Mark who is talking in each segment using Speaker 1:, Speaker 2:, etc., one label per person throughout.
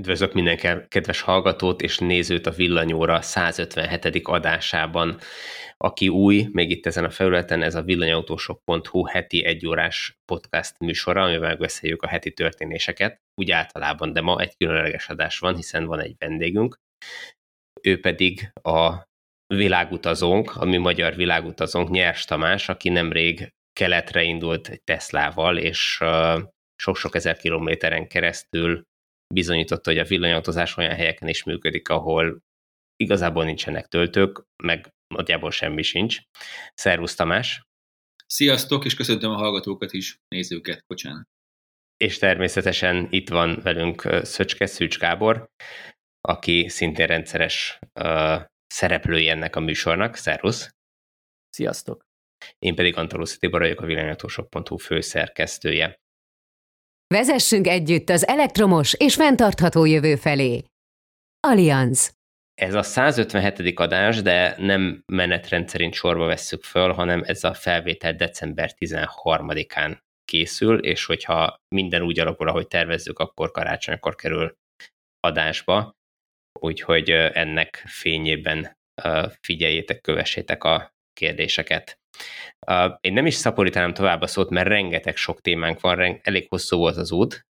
Speaker 1: Üdvözlök minden kedves hallgatót és nézőt a Villanyóra 157. adásában. Aki új, még itt ezen a felületen, ez a villanyautósok.hu heti egyórás podcast műsora, amivel megbeszéljük a heti történéseket, úgy általában, de ma egy különleges adás van, hiszen van egy vendégünk. Ő pedig a világutazónk, a mi magyar világutazónk, Nyers Tamás, aki nemrég keletre indult egy Teslával, és sok-sok ezer kilométeren keresztül bizonyította, hogy a villanyautózás olyan helyeken is működik, ahol igazából nincsenek töltők, meg nagyjából semmi sincs. Szervusz Tamás!
Speaker 2: Sziasztok, és köszöntöm a hallgatókat is, nézőket, bocsánat.
Speaker 1: És természetesen itt van velünk Szöcske Szűcs Gábor, aki szintén rendszeres uh, szereplője ennek a műsornak. Szervusz!
Speaker 3: Sziasztok!
Speaker 1: Én pedig Antalusz Tibor vagyok, a villanyautósok.hu főszerkesztője.
Speaker 4: Vezessünk együtt az elektromos és fenntartható jövő felé. Allianz.
Speaker 1: Ez a 157. adás, de nem menetrend szerint sorba vesszük föl, hanem ez a felvétel december 13-án készül, és hogyha minden úgy alakul, ahogy tervezzük, akkor karácsonykor kerül adásba. Úgyhogy ennek fényében figyeljétek, kövessétek a kérdéseket. Én nem is szaporítanám tovább a szót, mert rengeteg sok témánk van, elég hosszú volt az út,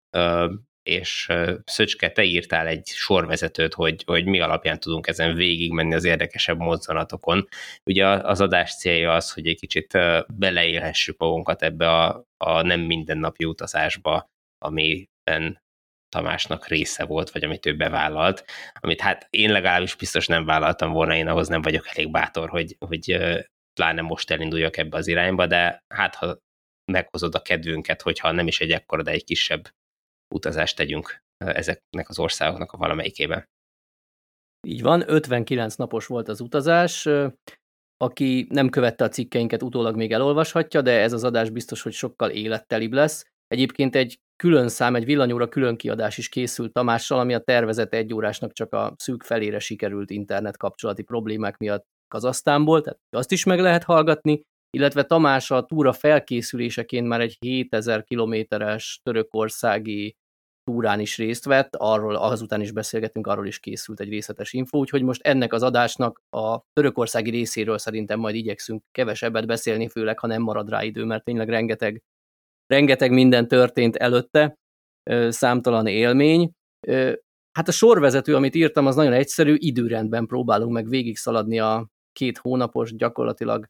Speaker 1: és Szöcske, te írtál egy sorvezetőt, hogy, hogy mi alapján tudunk ezen végigmenni az érdekesebb mozzanatokon. Ugye az adás célja az, hogy egy kicsit beleélhessük magunkat ebbe a, a nem mindennapi utazásba, amiben Tamásnak része volt, vagy amit ő bevállalt, amit hát én legalábbis biztos nem vállaltam volna, én ahhoz nem vagyok elég bátor, hogy, hogy pláne most elinduljak ebbe az irányba, de hát ha meghozod a kedvünket, hogyha nem is egy ekkora, de egy kisebb utazást tegyünk ezeknek az országoknak a valamelyikébe.
Speaker 3: Így van, 59 napos volt az utazás. Aki nem követte a cikkeinket, utólag még elolvashatja, de ez az adás biztos, hogy sokkal élettelibb lesz. Egyébként egy külön szám, egy villanyóra külön kiadás is készült Tamással, ami a tervezett egy órásnak csak a szűk felére sikerült internet kapcsolati problémák miatt Kazasztánból, tehát azt is meg lehet hallgatni, illetve Tamás a túra felkészüléseként már egy 7000 kilométeres törökországi túrán is részt vett, arról azután is beszélgetünk, arról is készült egy részletes info, úgyhogy most ennek az adásnak a törökországi részéről szerintem majd igyekszünk kevesebbet beszélni, főleg ha nem marad rá idő, mert tényleg rengeteg, rengeteg minden történt előtte, számtalan élmény. Hát a sorvezető, amit írtam, az nagyon egyszerű, időrendben próbálunk meg végig szaladni a két hónapos, gyakorlatilag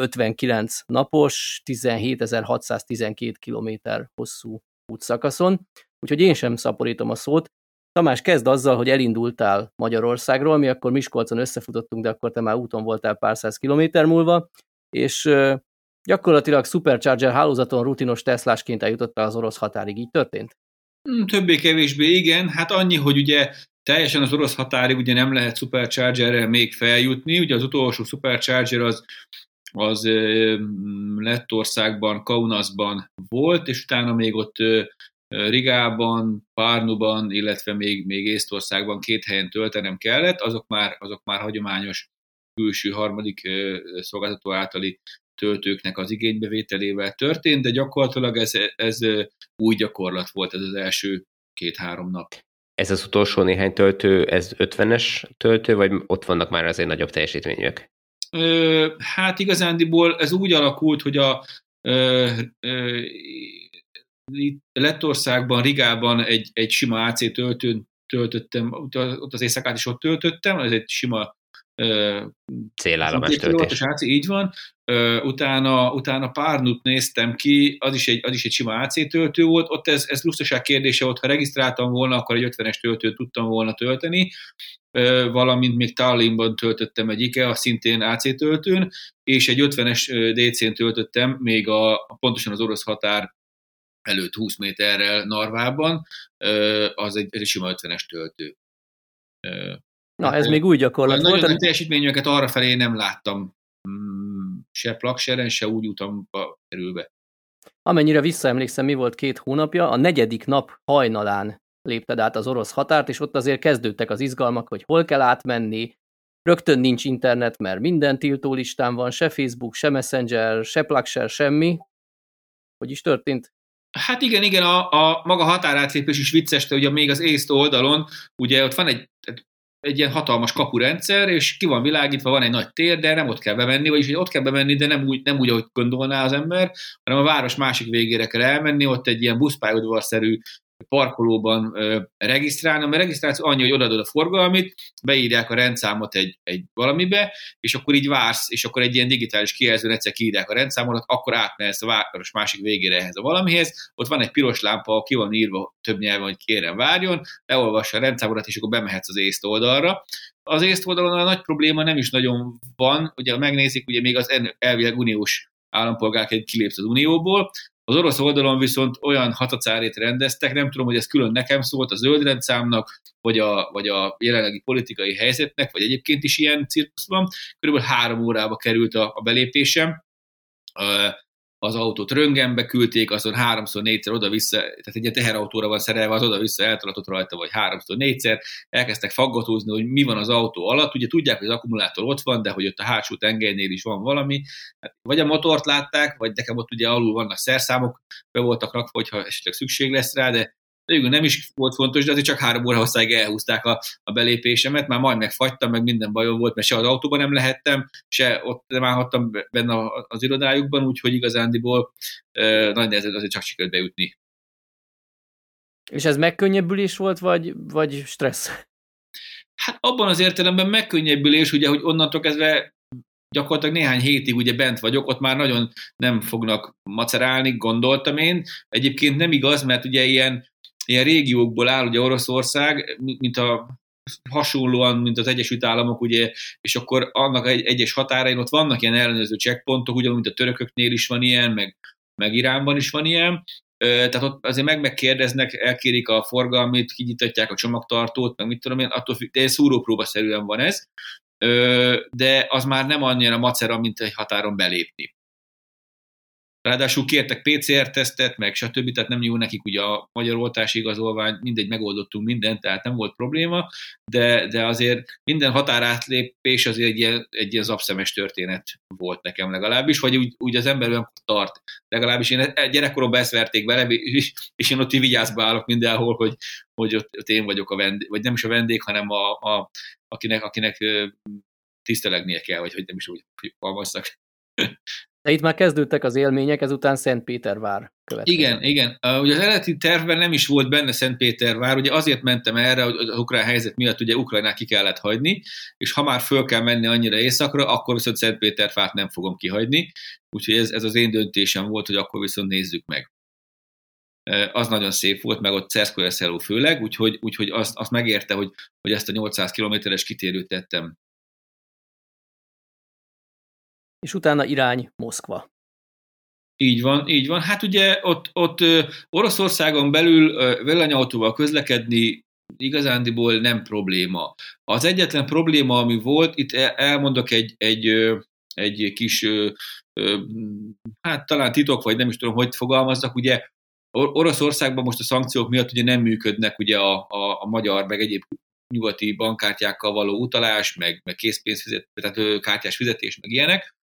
Speaker 3: 59 napos, 17.612 kilométer hosszú útszakaszon. Úgyhogy én sem szaporítom a szót. Tamás, kezd azzal, hogy elindultál Magyarországról, mi akkor Miskolcon összefutottunk, de akkor te már úton voltál pár száz kilométer múlva, és gyakorlatilag Supercharger hálózaton rutinos Teslásként eljutottál az orosz határig. Így történt?
Speaker 2: Hmm, többé-kevésbé igen. Hát annyi, hogy ugye teljesen az orosz határig ugye nem lehet Superchargerrel még feljutni, ugye az utolsó Supercharger az, az Lettországban, Kaunasban volt, és utána még ott Rigában, Párnuban, illetve még, még Észtországban két helyen töltenem kellett, azok már, azok már hagyományos külső harmadik szolgáltató általi töltőknek az igénybevételével történt, de gyakorlatilag ez, ez új gyakorlat volt ez az első két-három nap.
Speaker 1: Ez az utolsó néhány töltő, ez 50-es töltő, vagy ott vannak már azért nagyobb teljesítmények?
Speaker 2: Hát igazándiból ez úgy alakult, hogy a ö, ö, Lettországban, Rigában egy, egy sima AC töltőn töltöttem, ott az éjszakát is ott töltöttem, ez egy sima
Speaker 1: célállomás töltés.
Speaker 2: AC, így van. Utána, utána Párnut néztem ki, az is egy, az is egy sima AC töltő volt, ott ez, ez lusztaság kérdése volt, ha regisztráltam volna, akkor egy 50-es töltőt tudtam volna tölteni, valamint még Tallinnban töltöttem egy IKEA, szintén AC töltőn, és egy 50-es DC-n töltöttem még a, pontosan az orosz határ előtt 20 méterrel Narvában, az egy, egy sima 50-es töltő.
Speaker 3: Na, ez még új gyakorlat
Speaker 2: volt. Nagyon nagy teljesítményeket arra felé nem láttam mm, se plakseren, se úgy utamba kerülve.
Speaker 3: Amennyire visszaemlékszem, mi volt két hónapja, a negyedik nap hajnalán lépted át az orosz határt, és ott azért kezdődtek az izgalmak, hogy hol kell átmenni, rögtön nincs internet, mert minden tiltó listán van, se Facebook, se Messenger, se Plugshare, semmi. Hogy is történt?
Speaker 2: Hát igen, igen, a, a maga határátlépés is vicces, de ugye még az észt oldalon, ugye ott van egy, egy ilyen hatalmas kapurendszer, és ki van világítva, van egy nagy tér, de nem ott kell bemenni, vagyis hogy ott kell bemenni, de nem úgy, nem úgy, ahogy gondolná az ember, hanem a város másik végére kell elmenni, ott egy ilyen buszpályaudvarszerű parkolóban ö, regisztrálni, mert regisztráció annyi, hogy odaadod a forgalmit, beírják a rendszámot egy, egy valamibe, és akkor így vársz, és akkor egy ilyen digitális kijelzőn egyszer kiírják a rendszámot, akkor átmehetsz a város másik végére ehhez a valamihez, ott van egy piros lámpa, ki van írva több nyelven, hogy kérem várjon, leolvassa a rendszámodat, és akkor bemehetsz az észt oldalra. Az észt oldalon a nagy probléma nem is nagyon van, ugye megnézik, ugye még az elvileg uniós állampolgárként kilépsz az Unióból, az orosz oldalon viszont olyan hatacárét rendeztek, nem tudom, hogy ez külön nekem szólt a zöld vagy a, vagy a jelenlegi politikai helyzetnek, vagy egyébként is ilyen cirkusz van. Körülbelül három órába került a, a belépésem az autót röngenbe küldték, azon háromszor, négyszer oda-vissza, tehát egy teherautóra van szerelve, az oda-vissza eltolatott rajta, vagy háromszor, négyszer, elkezdtek faggatózni, hogy mi van az autó alatt, ugye tudják, hogy az akkumulátor ott van, de hogy ott a hátsó tengelynél is van valami, hát vagy a motort látták, vagy nekem ott ugye alul vannak szerszámok, be voltak rakva, hogyha esetleg szükség lesz rá, de végül nem is volt fontos, de azért csak három óra hosszáig elhúzták a, a belépésemet, már majd megfagytam, meg minden bajom volt, mert se az autóban nem lehettem, se ott nem állhattam benne az irodájukban, úgyhogy igazándiból e, nagy nehezen azért csak sikerült bejutni.
Speaker 3: És ez megkönnyebbülés volt, vagy, vagy stressz?
Speaker 2: Hát abban az értelemben megkönnyebbülés, ugye, hogy onnantól kezdve gyakorlatilag néhány hétig ugye bent vagyok, ott már nagyon nem fognak macerálni, gondoltam én. Egyébként nem igaz, mert ugye ilyen ilyen régiókból áll ugye Oroszország, mint a hasonlóan, mint az Egyesült Államok, ugye, és akkor annak egy, egyes határain ott vannak ilyen ellenőrző checkpontok, ugyanúgy, mint a törököknél is van ilyen, meg, meg Iránban is van ilyen, tehát ott azért meg megkérdeznek, elkérik a forgalmit, kinyitatják a csomagtartót, meg mit tudom én, attól függ, de szúrópróbaszerűen van ez, de az már nem annyira macera, mint egy határon belépni. Ráadásul kértek PCR-tesztet, meg stb., tehát nem jó nekik ugye a magyar oltási igazolvány, mindegy, megoldottunk mindent, tehát nem volt probléma, de, de azért minden határátlépés azért egy ilyen, egy ilyen zapszemes történet volt nekem legalábbis, vagy úgy, úgy az ember olyan tart. Legalábbis én gyerekkoromban ezt verték bele, és, én ott vigyázba állok mindenhol, hogy, hogy ott, én vagyok a vendég, vagy nem is a vendég, hanem a, a akinek, akinek tisztelegnie kell, vagy hogy nem is úgy fogalmaztak.
Speaker 3: De itt már kezdődtek az élmények, ezután Szentpétervár
Speaker 2: következik. Igen, igen. Ugye az eredeti tervben nem is volt benne Szentpétervár, ugye azért mentem erre, hogy az ukrán helyzet miatt ugye Ukrajnát ki kellett hagyni, és ha már föl kell menni annyira északra, akkor viszont Szentpétervárt nem fogom kihagyni, úgyhogy ez, ez az én döntésem volt, hogy akkor viszont nézzük meg. Uh, az nagyon szép volt, meg ott Szerszkoja Szeló főleg, úgyhogy, úgyhogy azt, azt megérte, hogy, hogy ezt a 800 kilométeres kitérőt tettem
Speaker 3: és utána irány Moszkva.
Speaker 2: Így van, így van. Hát ugye ott, ott Oroszországon belül villanyautóval közlekedni igazándiból nem probléma. Az egyetlen probléma, ami volt, itt elmondok egy, egy, egy kis, hát talán titok, vagy nem is tudom, hogy fogalmaznak, ugye Oroszországban most a szankciók miatt ugye nem működnek ugye a, a, a magyar, meg egyéb nyugati bankkártyákkal való utalás, meg, meg készpénzfizet, tehát kártyás fizetés, meg ilyenek.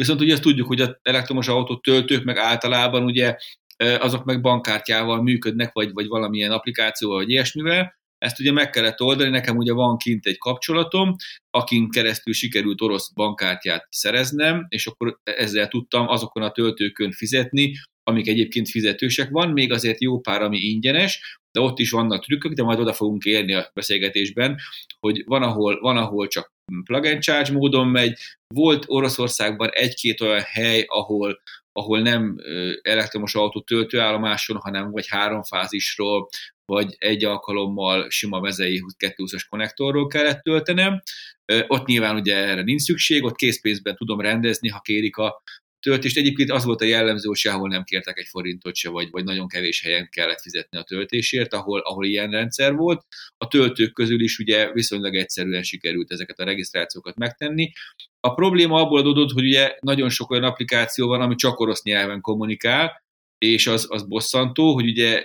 Speaker 2: Viszont ugye ezt tudjuk, hogy az elektromos autó töltők meg általában ugye azok meg bankkártyával működnek, vagy, vagy valamilyen applikációval, vagy ilyesmivel. Ezt ugye meg kellett oldani, nekem ugye van kint egy kapcsolatom, akin keresztül sikerült orosz bankkártyát szereznem, és akkor ezzel tudtam azokon a töltőkön fizetni, amik egyébként fizetősek. Van még azért jó pár, ami ingyenes, de ott is vannak trükkök, de majd oda fogunk érni a beszélgetésben, hogy van, ahol, van, ahol csak plug and charge módon megy. Volt Oroszországban egy-két olyan hely, ahol, ahol nem elektromos autó töltőállomáson, hanem vagy háromfázisról, vagy egy alkalommal sima mezei 220-as konnektorról kellett töltenem. Ott nyilván ugye erre nincs szükség, ott készpénzben tudom rendezni, ha kérik a, töltést. Egyébként az volt a jellemző, hogy sehol nem kértek egy forintot se, vagy, vagy nagyon kevés helyen kellett fizetni a töltésért, ahol, ahol ilyen rendszer volt. A töltők közül is ugye viszonylag egyszerűen sikerült ezeket a regisztrációkat megtenni. A probléma abból adódott, hogy ugye nagyon sok olyan applikáció van, ami csak orosz nyelven kommunikál, és az, az bosszantó, hogy ugye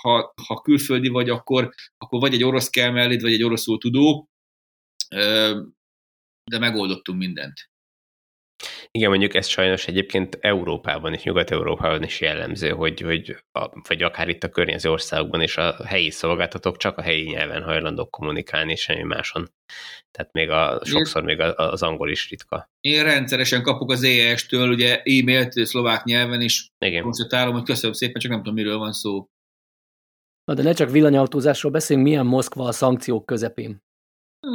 Speaker 2: ha, ha külföldi vagy, akkor, akkor vagy egy orosz kell melléd, vagy egy oroszul tudó, de megoldottunk mindent.
Speaker 1: Igen, mondjuk ez sajnos egyébként Európában és Nyugat-Európában is jellemző, hogy, hogy a, vagy akár itt a környező országokban is a helyi szolgáltatók csak a helyi nyelven hajlandók kommunikálni, és semmi máson. Tehát még a, sokszor még az angol is ritka.
Speaker 2: Én rendszeresen kapok az ES-től ugye e-mailt szlovák nyelven is. Igen. Konstatálom, hogy köszönöm szépen, csak nem tudom, miről van szó.
Speaker 3: Na de ne csak villanyautózásról beszéljünk, milyen Moszkva a szankciók közepén?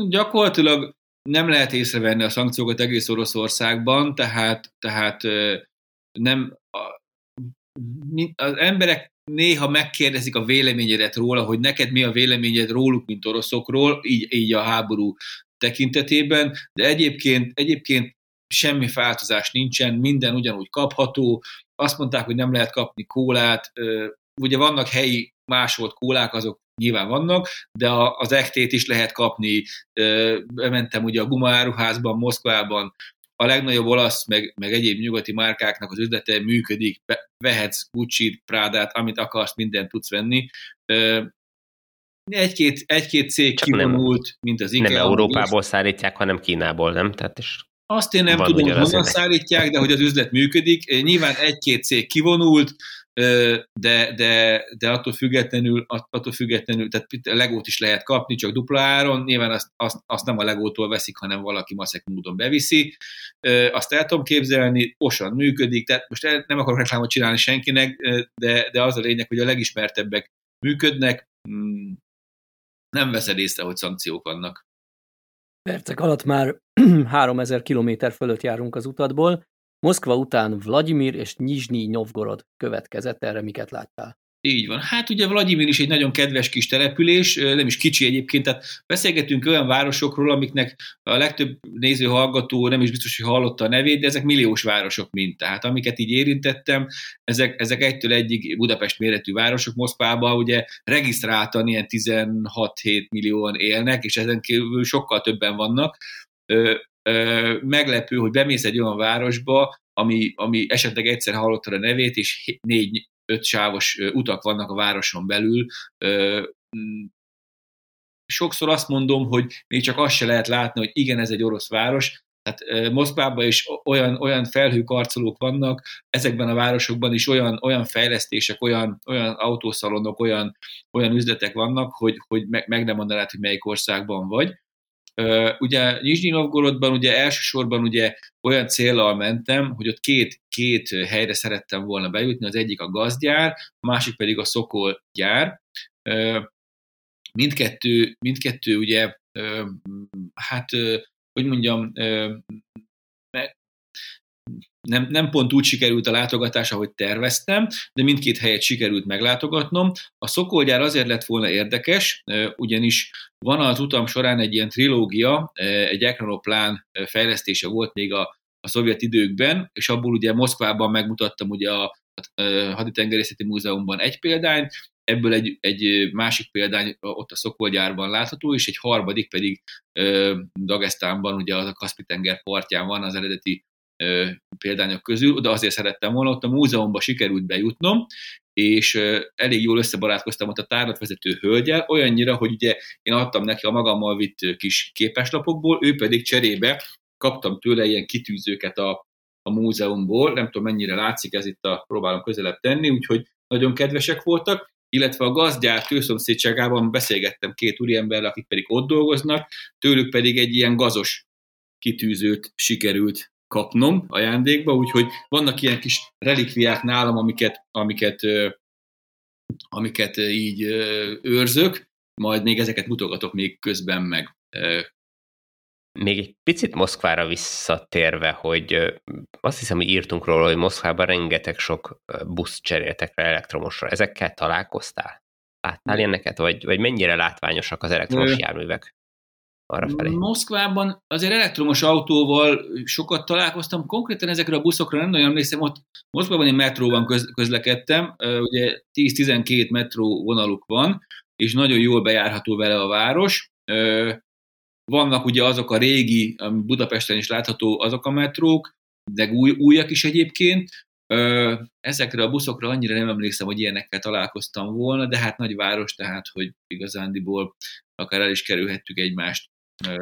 Speaker 2: Gyakorlatilag nem lehet észrevenni a szankciókat egész Oroszországban, tehát, tehát nem, az emberek néha megkérdezik a véleményedet róla, hogy neked mi a véleményed róluk, mint oroszokról, így, így a háború tekintetében, de egyébként, egyébként semmi változás nincsen, minden ugyanúgy kapható. Azt mondták, hogy nem lehet kapni kólát, ugye vannak helyi másolt kólák, azok nyilván vannak, de a, az ektét is lehet kapni. Mentem ugye a gumaáruházban, Moszkvában, a legnagyobb olasz, meg, meg egyéb nyugati márkáknak az üzlete működik, vehetsz Gucci-t, Prádát, amit akarsz, mindent tudsz venni. Egy-két, egy-két cég Csak kivonult, nem, mint az
Speaker 1: IKEA. Nem Európából szállítják, hanem Kínából, nem? Tehát is
Speaker 2: azt én nem tudom, hogy honnan szállítják, de hogy az üzlet működik. Nyilván egy-két cég kivonult, de, de, de attól függetlenül, attól függetlenül, tehát legót is lehet kapni, csak dupla áron, nyilván azt, azt, azt nem a legótól veszik, hanem valaki maszek módon beviszi, azt el tudom képzelni, osan működik, tehát most nem akarok reklámot csinálni senkinek, de, de az a lényeg, hogy a legismertebbek működnek, hmm, nem veszed észre, hogy szankciók vannak.
Speaker 3: Percek alatt már 3000 kilométer fölött járunk az utatból, Moszkva után Vladimir és Nyizsnyi Novgorod következett, erre miket láttál?
Speaker 2: Így van. Hát ugye Vladimir is egy nagyon kedves kis település, nem is kicsi egyébként, tehát beszélgetünk olyan városokról, amiknek a legtöbb néző hallgató nem is biztos, hogy hallotta a nevét, de ezek milliós városok mind. Tehát amiket így érintettem, ezek, ezek egytől egyig Budapest méretű városok. Moszkvában ugye regisztráltan ilyen 16-7 millióan élnek, és ezen kívül sokkal többen vannak meglepő, hogy bemész egy olyan városba, ami, ami esetleg egyszer hallottad a nevét, és négy-öt sávos utak vannak a városon belül. Sokszor azt mondom, hogy még csak azt se lehet látni, hogy igen, ez egy orosz város, tehát Moszkvában is olyan, olyan felhőkarcolók vannak, ezekben a városokban is olyan, olyan fejlesztések, olyan, olyan autószalonok, olyan, olyan üzletek vannak, hogy, hogy meg, meg nem mondanád, hogy melyik országban vagy. Ugye Nizsnyi Novgorodban ugye elsősorban ugye olyan célral mentem, hogy ott két, két helyre szerettem volna bejutni, az egyik a gazgyár, a másik pedig a Szokol gyár. Mindkettő, mindkettő ugye, hát, hogy mondjam, nem, nem pont úgy sikerült a látogatás, ahogy terveztem, de mindkét helyet sikerült meglátogatnom. A Szokolgyár azért lett volna érdekes, ugyanis van az utam során egy ilyen trilógia, egy Ekranoplán fejlesztése volt még a, a szovjet időkben, és abból ugye Moszkvában megmutattam ugye a, a Haditengerészeti Múzeumban egy példányt, ebből egy, egy másik példány ott a Szokolgyárban látható, és egy harmadik pedig Dagestánban, ugye az a Kaspi-tenger partján van az eredeti példányok közül, oda azért szerettem volna, ott a múzeumban sikerült bejutnom, és elég jól összebarátkoztam ott a tárlatvezető hölgyel, olyannyira, hogy ugye én adtam neki a magammal vitt kis képeslapokból, ő pedig cserébe kaptam tőle ilyen kitűzőket a, a múzeumból, nem tudom mennyire látszik, ez itt a próbálom közelebb tenni, úgyhogy nagyon kedvesek voltak, illetve a gazgyár tőszomszédságában beszélgettem két úriemberrel, akik pedig ott dolgoznak, tőlük pedig egy ilyen gazos kitűzőt sikerült kapnom ajándékba, úgyhogy vannak ilyen kis relikviák nálam, amiket, amiket, amiket így őrzök, majd még ezeket mutogatok még közben meg.
Speaker 1: Még egy picit Moszkvára visszatérve, hogy azt hiszem, hogy írtunk róla, hogy Moszkvában rengeteg sok busz cseréltek rá elektromosra. Ezekkel találkoztál? Láttál ilyeneket, vagy, vagy mennyire látványosak az elektromos járművek? Arra felé.
Speaker 2: Moszkvában azért elektromos autóval sokat találkoztam, konkrétan ezekre a buszokra nem nagyon emlékszem, ott Moszkvában én metróban köz, közlekedtem, ugye 10-12 metró vonaluk van, és nagyon jól bejárható vele a város. Vannak ugye azok a régi, ami Budapesten is látható, azok a metrók, de új, újak is egyébként. Ezekre a buszokra annyira nem emlékszem, hogy ilyenekkel találkoztam volna, de hát nagy város, tehát hogy igazándiból akár el is kerülhettük egymást.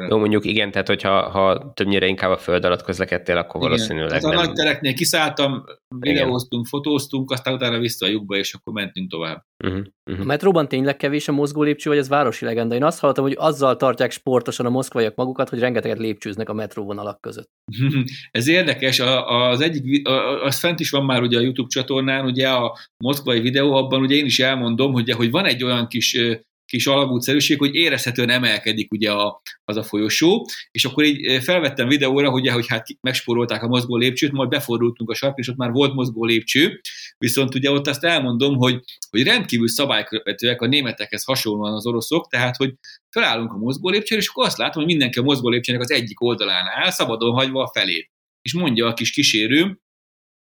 Speaker 1: Jó, mondjuk igen, tehát hogyha ha többnyire inkább a föld alatt közlekedtél, akkor igen. valószínűleg
Speaker 2: tehát a nem... nagy tereknél kiszálltam, videóztunk, fotóztunk, aztán utána vissza a lyukba, és akkor mentünk tovább.
Speaker 3: Uh-huh, uh-huh. A metróban tényleg kevés a mozgó lépcső, vagy ez városi legenda? Én azt hallottam, hogy azzal tartják sportosan a moszkvaiak magukat, hogy rengeteget lépcsőznek a metróvonalak között.
Speaker 2: ez érdekes, a, az egyik, a, az fent is van már ugye a YouTube csatornán, ugye a moszkvai videó, abban ugye én is elmondom, hogy, hogy van egy olyan kis kis alagútszerűség, hogy érezhetően emelkedik ugye a, az a folyosó, és akkor így eh, felvettem videóra, hogy, hogy hát megspórolták a mozgó lépcsőt, majd befordultunk a sarkra, és ott már volt mozgó lépcső, viszont ugye ott azt elmondom, hogy, hogy rendkívül szabálykövetőek a németekhez hasonlóan az oroszok, tehát hogy felállunk a mozgó lépcsőre, és akkor azt látom, hogy mindenki a mozgó lépcsőnek az egyik oldalán áll, szabadon hagyva a felét. És mondja a kis kísérő,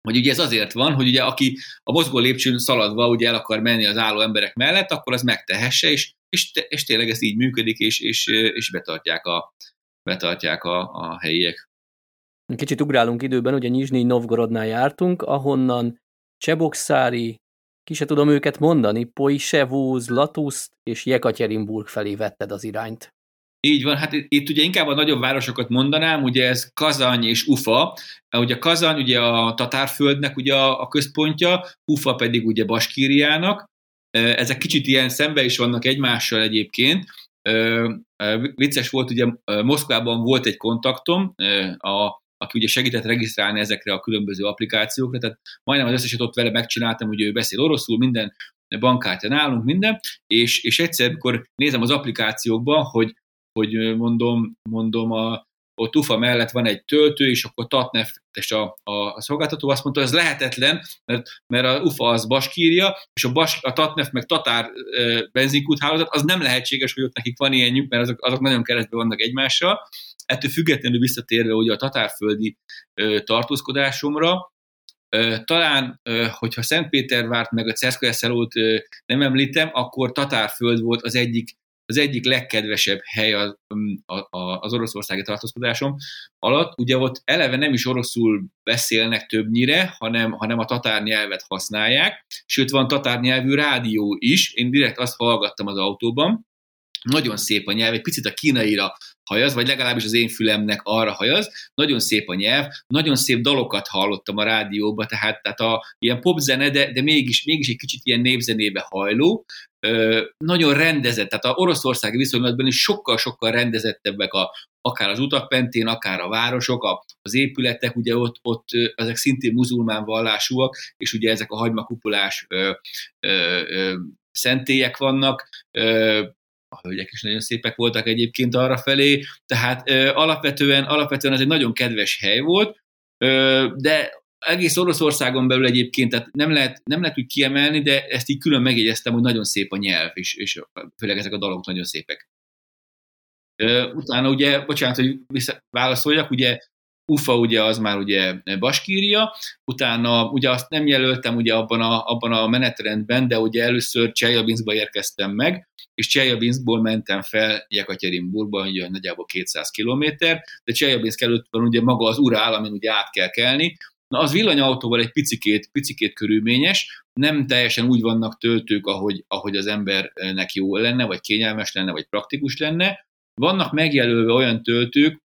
Speaker 2: hogy ugye ez azért van, hogy ugye aki a mozgó lépcsőn szaladva ugye el akar menni az álló emberek mellett, akkor az megtehesse, és, és, és tényleg ez így működik, és, és, és betartják, a, betartják a, a helyiek.
Speaker 3: Kicsit ugrálunk időben, ugye Nyizsnyi Novgorodnál jártunk, ahonnan Csebokszári, ki se tudom őket mondani, Poisevúz, Latuszt és Jekaterinburg felé vetted az irányt.
Speaker 2: Így van, hát itt ugye inkább a nagyobb városokat mondanám, ugye ez Kazany és Ufa. Ugye Kazany ugye a Tatárföldnek ugye a, központja, Ufa pedig ugye Baskíriának. Ezek kicsit ilyen szembe is vannak egymással egyébként. Vicces volt, ugye Moszkvában volt egy kontaktom, a, aki ugye segített regisztrálni ezekre a különböző applikációkra, tehát majdnem az összeset ott vele megcsináltam, hogy ő beszél oroszul, minden bankkártya nálunk, minden, és, és egyszer, amikor nézem az applikációkban, hogy hogy mondom, mondom a, ott UFA mellett van egy töltő, és akkor Tatneft a, a, a szolgáltató azt mondta, hogy ez lehetetlen, mert, mert a UFA az Baskírja, és a, Bas, a Tatneft meg Tatár e, benzinkúthálózat, az nem lehetséges, hogy ott nekik van ilyenjük, mert azok, azok nagyon keresztben vannak egymással. Ettől függetlenül visszatérve ugye a tatárföldi e, tartózkodásomra, talán, hogyha Szentpétervárt meg a Cerszkolyás nem említem, akkor Tatárföld volt az egyik az egyik legkedvesebb hely az, az oroszországi tartózkodásom alatt. Ugye ott eleve nem is oroszul beszélnek többnyire, hanem, hanem a tatár nyelvet használják, sőt van tatár nyelvű rádió is, én direkt azt hallgattam az autóban, nagyon szép a nyelv, egy picit a kínaira hajaz, vagy legalábbis az én fülemnek arra hajaz. Nagyon szép a nyelv, nagyon szép dalokat hallottam a rádióba, tehát, tehát a ilyen popzene, de, de mégis, mégis egy kicsit ilyen népzenébe hajló. Ö, nagyon rendezett, tehát a oroszországi viszonylatban is sokkal-sokkal rendezettebbek a, akár az utak mentén, akár a városok, a, az épületek, ugye ott, ott ezek szintén muzulmán vallásúak, és ugye ezek a hagymakupolás ö, ö, ö, szentélyek vannak, a hölgyek is nagyon szépek voltak egyébként arra felé, tehát ö, alapvetően, alapvetően ez egy nagyon kedves hely volt, ö, de egész Oroszországon belül egyébként, tehát nem lehet, nem lehet úgy kiemelni, de ezt így külön megjegyeztem, hogy nagyon szép a nyelv, és, és főleg ezek a dalok nagyon szépek. Utána ugye, bocsánat, hogy válaszoljak, ugye Ufa ugye az már ugye Baskíria, utána ugye azt nem jelöltem ugye abban a, abban a menetrendben, de ugye először Cseljabinszba érkeztem meg, és Cseljabinszból mentem fel Jekaterinburgba, ugye nagyjából 200 kilométer, de Cseljabinszk előtt van ugye maga az Urál, amin ugye át kell kelni, Na, az villanyautóval egy picikét, picikét körülményes, nem teljesen úgy vannak töltők, ahogy, ahogy az embernek jó lenne, vagy kényelmes lenne, vagy praktikus lenne. Vannak megjelölve olyan töltők,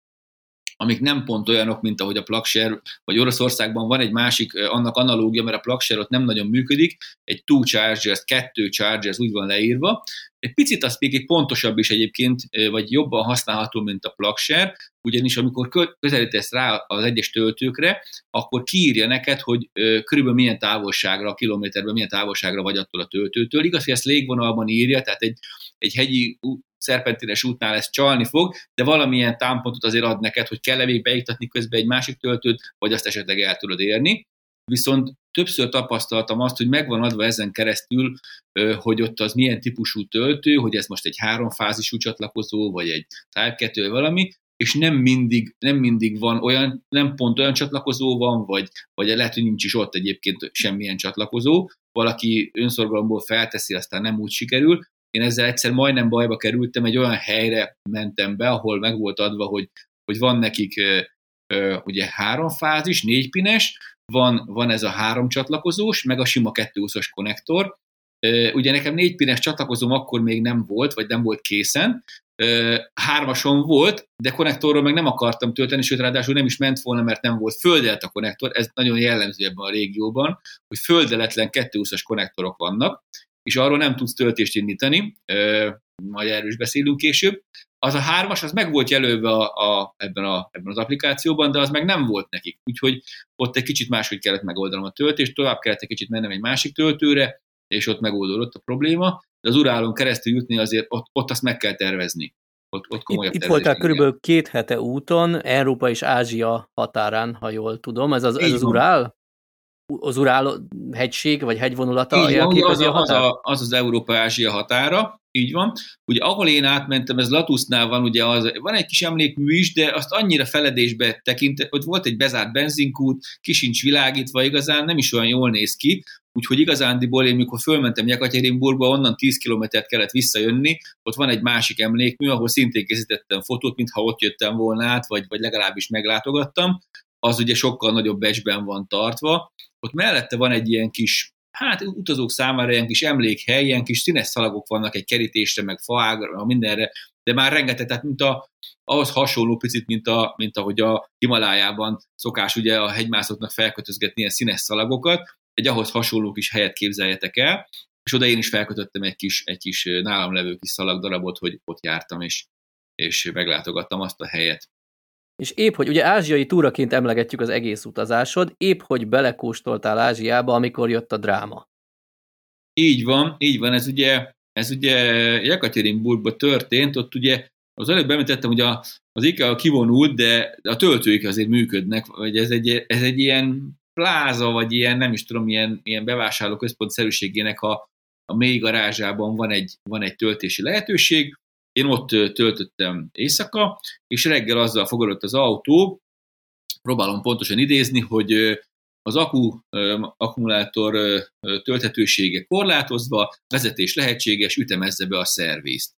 Speaker 2: amik nem pont olyanok, mint ahogy a Plugshare, vagy Oroszországban van egy másik annak analógia, mert a Plugshare ott nem nagyon működik, egy two chargers, kettő chargers úgy van leírva. Egy picit még egy pontosabb is egyébként, vagy jobban használható, mint a Plugshare, ugyanis amikor közelítesz rá az egyes töltőkre, akkor kiírja neked, hogy körülbelül milyen távolságra, a kilométerben milyen távolságra vagy attól a töltőtől. Igaz, hogy ezt légvonalban írja, tehát egy, egy hegyi szerpentines útnál ezt csalni fog, de valamilyen támpontot azért ad neked, hogy kell-e még beiktatni közben egy másik töltőt, vagy azt esetleg el tudod érni. Viszont többször tapasztaltam azt, hogy megvan adva ezen keresztül, hogy ott az milyen típusú töltő, hogy ez most egy háromfázisú csatlakozó, vagy egy Type 2 valami, és nem mindig, nem mindig van olyan, nem pont olyan csatlakozó van, vagy, vagy lehet, hogy nincs is ott egyébként semmilyen csatlakozó, valaki önszorgalomból felteszi, aztán nem úgy sikerül, én ezzel egyszer majdnem bajba kerültem, egy olyan helyre mentem be, ahol meg volt adva, hogy, hogy van nekik ugye három fázis, négy pines, van, van ez a három csatlakozós, meg a sima 220-as konnektor. Ugye nekem négy pines csatlakozóm akkor még nem volt, vagy nem volt készen, hármason volt, de konnektorról meg nem akartam tölteni, sőt ráadásul nem is ment volna, mert nem volt földelt a konnektor, ez nagyon jellemző ebben a régióban, hogy földeletlen 220-as konnektorok vannak, és arról nem tudsz töltést indítani, majd erről is beszélünk később. Az a hármas, az meg volt jelölve a, a, ebben, a, ebben az applikációban, de az meg nem volt nekik. Úgyhogy ott egy kicsit máshogy kellett megoldanom a töltést, tovább kellett egy kicsit mennem egy másik töltőre, és ott megoldódott a probléma, de az urálon keresztül jutni azért ott, ott azt meg kell tervezni. Ott, ott
Speaker 3: itt, itt voltál körülbelül két hete úton, Európa és Ázsia határán, ha jól tudom. Ez az, ez az Urál? Az Urál hegység, vagy hegyvonulata
Speaker 2: Így van, az, a, az, a, az az Európa-Ázsia határa, így van. Ugye ahol én átmentem, ez Latusznál van, ugye az, van egy kis emlékmű is, de azt annyira feledésbe tekint, hogy volt egy bezárt benzinkút, kisincs világítva, igazán nem is olyan jól néz ki, Úgyhogy igazándiból én, mikor fölmentem Jekaterinburgba, onnan 10 kilométert kellett visszajönni, ott van egy másik emlékmű, ahol szintén készítettem fotót, mintha ott jöttem volna át, vagy, vagy legalábbis meglátogattam. Az ugye sokkal nagyobb becsben van tartva. Ott mellette van egy ilyen kis hát utazók számára ilyen kis emlékhely, ilyen kis színes szalagok vannak egy kerítésre, meg faágra, mindenre, de már rengeteg, tehát mint a, ahhoz hasonló picit, mint, a, mint ahogy a Himalájában szokás ugye a hegymászoknak felkötözgetni ilyen színes szalagokat, egy ahhoz hasonló kis helyet képzeljetek el, és oda én is felkötöttem egy kis, egy kis nálam levő kis szalagdarabot, hogy ott jártam, és, és meglátogattam azt a helyet.
Speaker 3: És épp, hogy ugye ázsiai túraként emlegetjük az egész utazásod, épp, hogy belekóstoltál Ázsiába, amikor jött a dráma.
Speaker 2: Így van, így van, ez ugye, ez ugye Jekaterinburgban történt, ott ugye az előbb említettem, hogy a, az IKEA kivonult, de a töltőik azért működnek, vagy ez egy, ez egy ilyen pláza, vagy ilyen, nem is tudom, ilyen, ilyen bevásárló központ szerűségének a, a mély garázsában van egy, van egy töltési lehetőség. Én ott töltöttem éjszaka, és reggel azzal fogadott az autó, próbálom pontosan idézni, hogy az akku, akkumulátor tölthetősége korlátozva, vezetés lehetséges, ütemezze be a szervizt.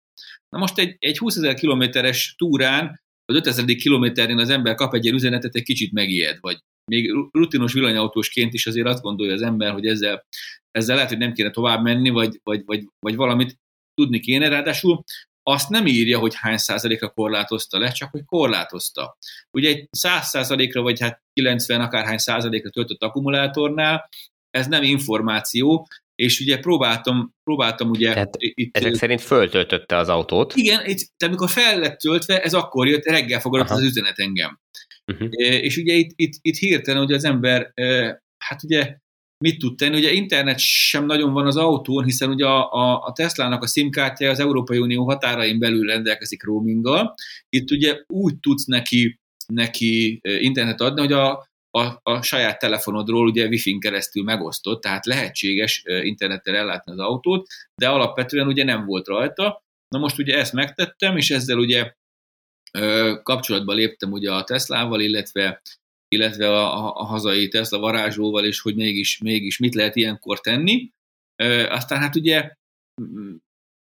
Speaker 2: Na most egy, egy 20 ezer kilométeres túrán, az 5000. kilométerén az ember kap egy ilyen üzenetet, egy kicsit megijed, vagy még rutinos villanyautósként is azért azt gondolja az ember, hogy ezzel, ezzel lehet, hogy nem kéne tovább menni, vagy, vagy, vagy, vagy valamit tudni kéne, ráadásul azt nem írja, hogy hány százalékra korlátozta le, csak hogy korlátozta. Ugye egy száz százalékra, vagy hát 90 akárhány százalékra töltött akkumulátornál, ez nem információ, és ugye próbáltam, próbáltam ugye...
Speaker 1: Tehát itt, ezek szerint föltöltötte az autót.
Speaker 2: Igen, itt, tehát amikor fel lett töltve, ez akkor jött, reggel fogadott Aha. az üzenet engem. Uh-huh. És ugye itt, itt, itt hirtelen hogy az ember, hát ugye mit tud tenni? Ugye internet sem nagyon van az autón, hiszen ugye a, a, a Tesla-nak a SIM-kártya az Európai Unió határain belül rendelkezik roaminggal. Itt ugye úgy tudsz neki, neki internet adni, hogy a, a, a saját telefonodról ugye Wi-Fi-n keresztül megosztott, tehát lehetséges internettel ellátni az autót, de alapvetően ugye nem volt rajta. Na most ugye ezt megtettem, és ezzel ugye kapcsolatba léptem ugye a Teslával, illetve illetve a, a hazai Tesla varázslóval, és hogy mégis, mégis mit lehet ilyenkor tenni. Aztán hát ugye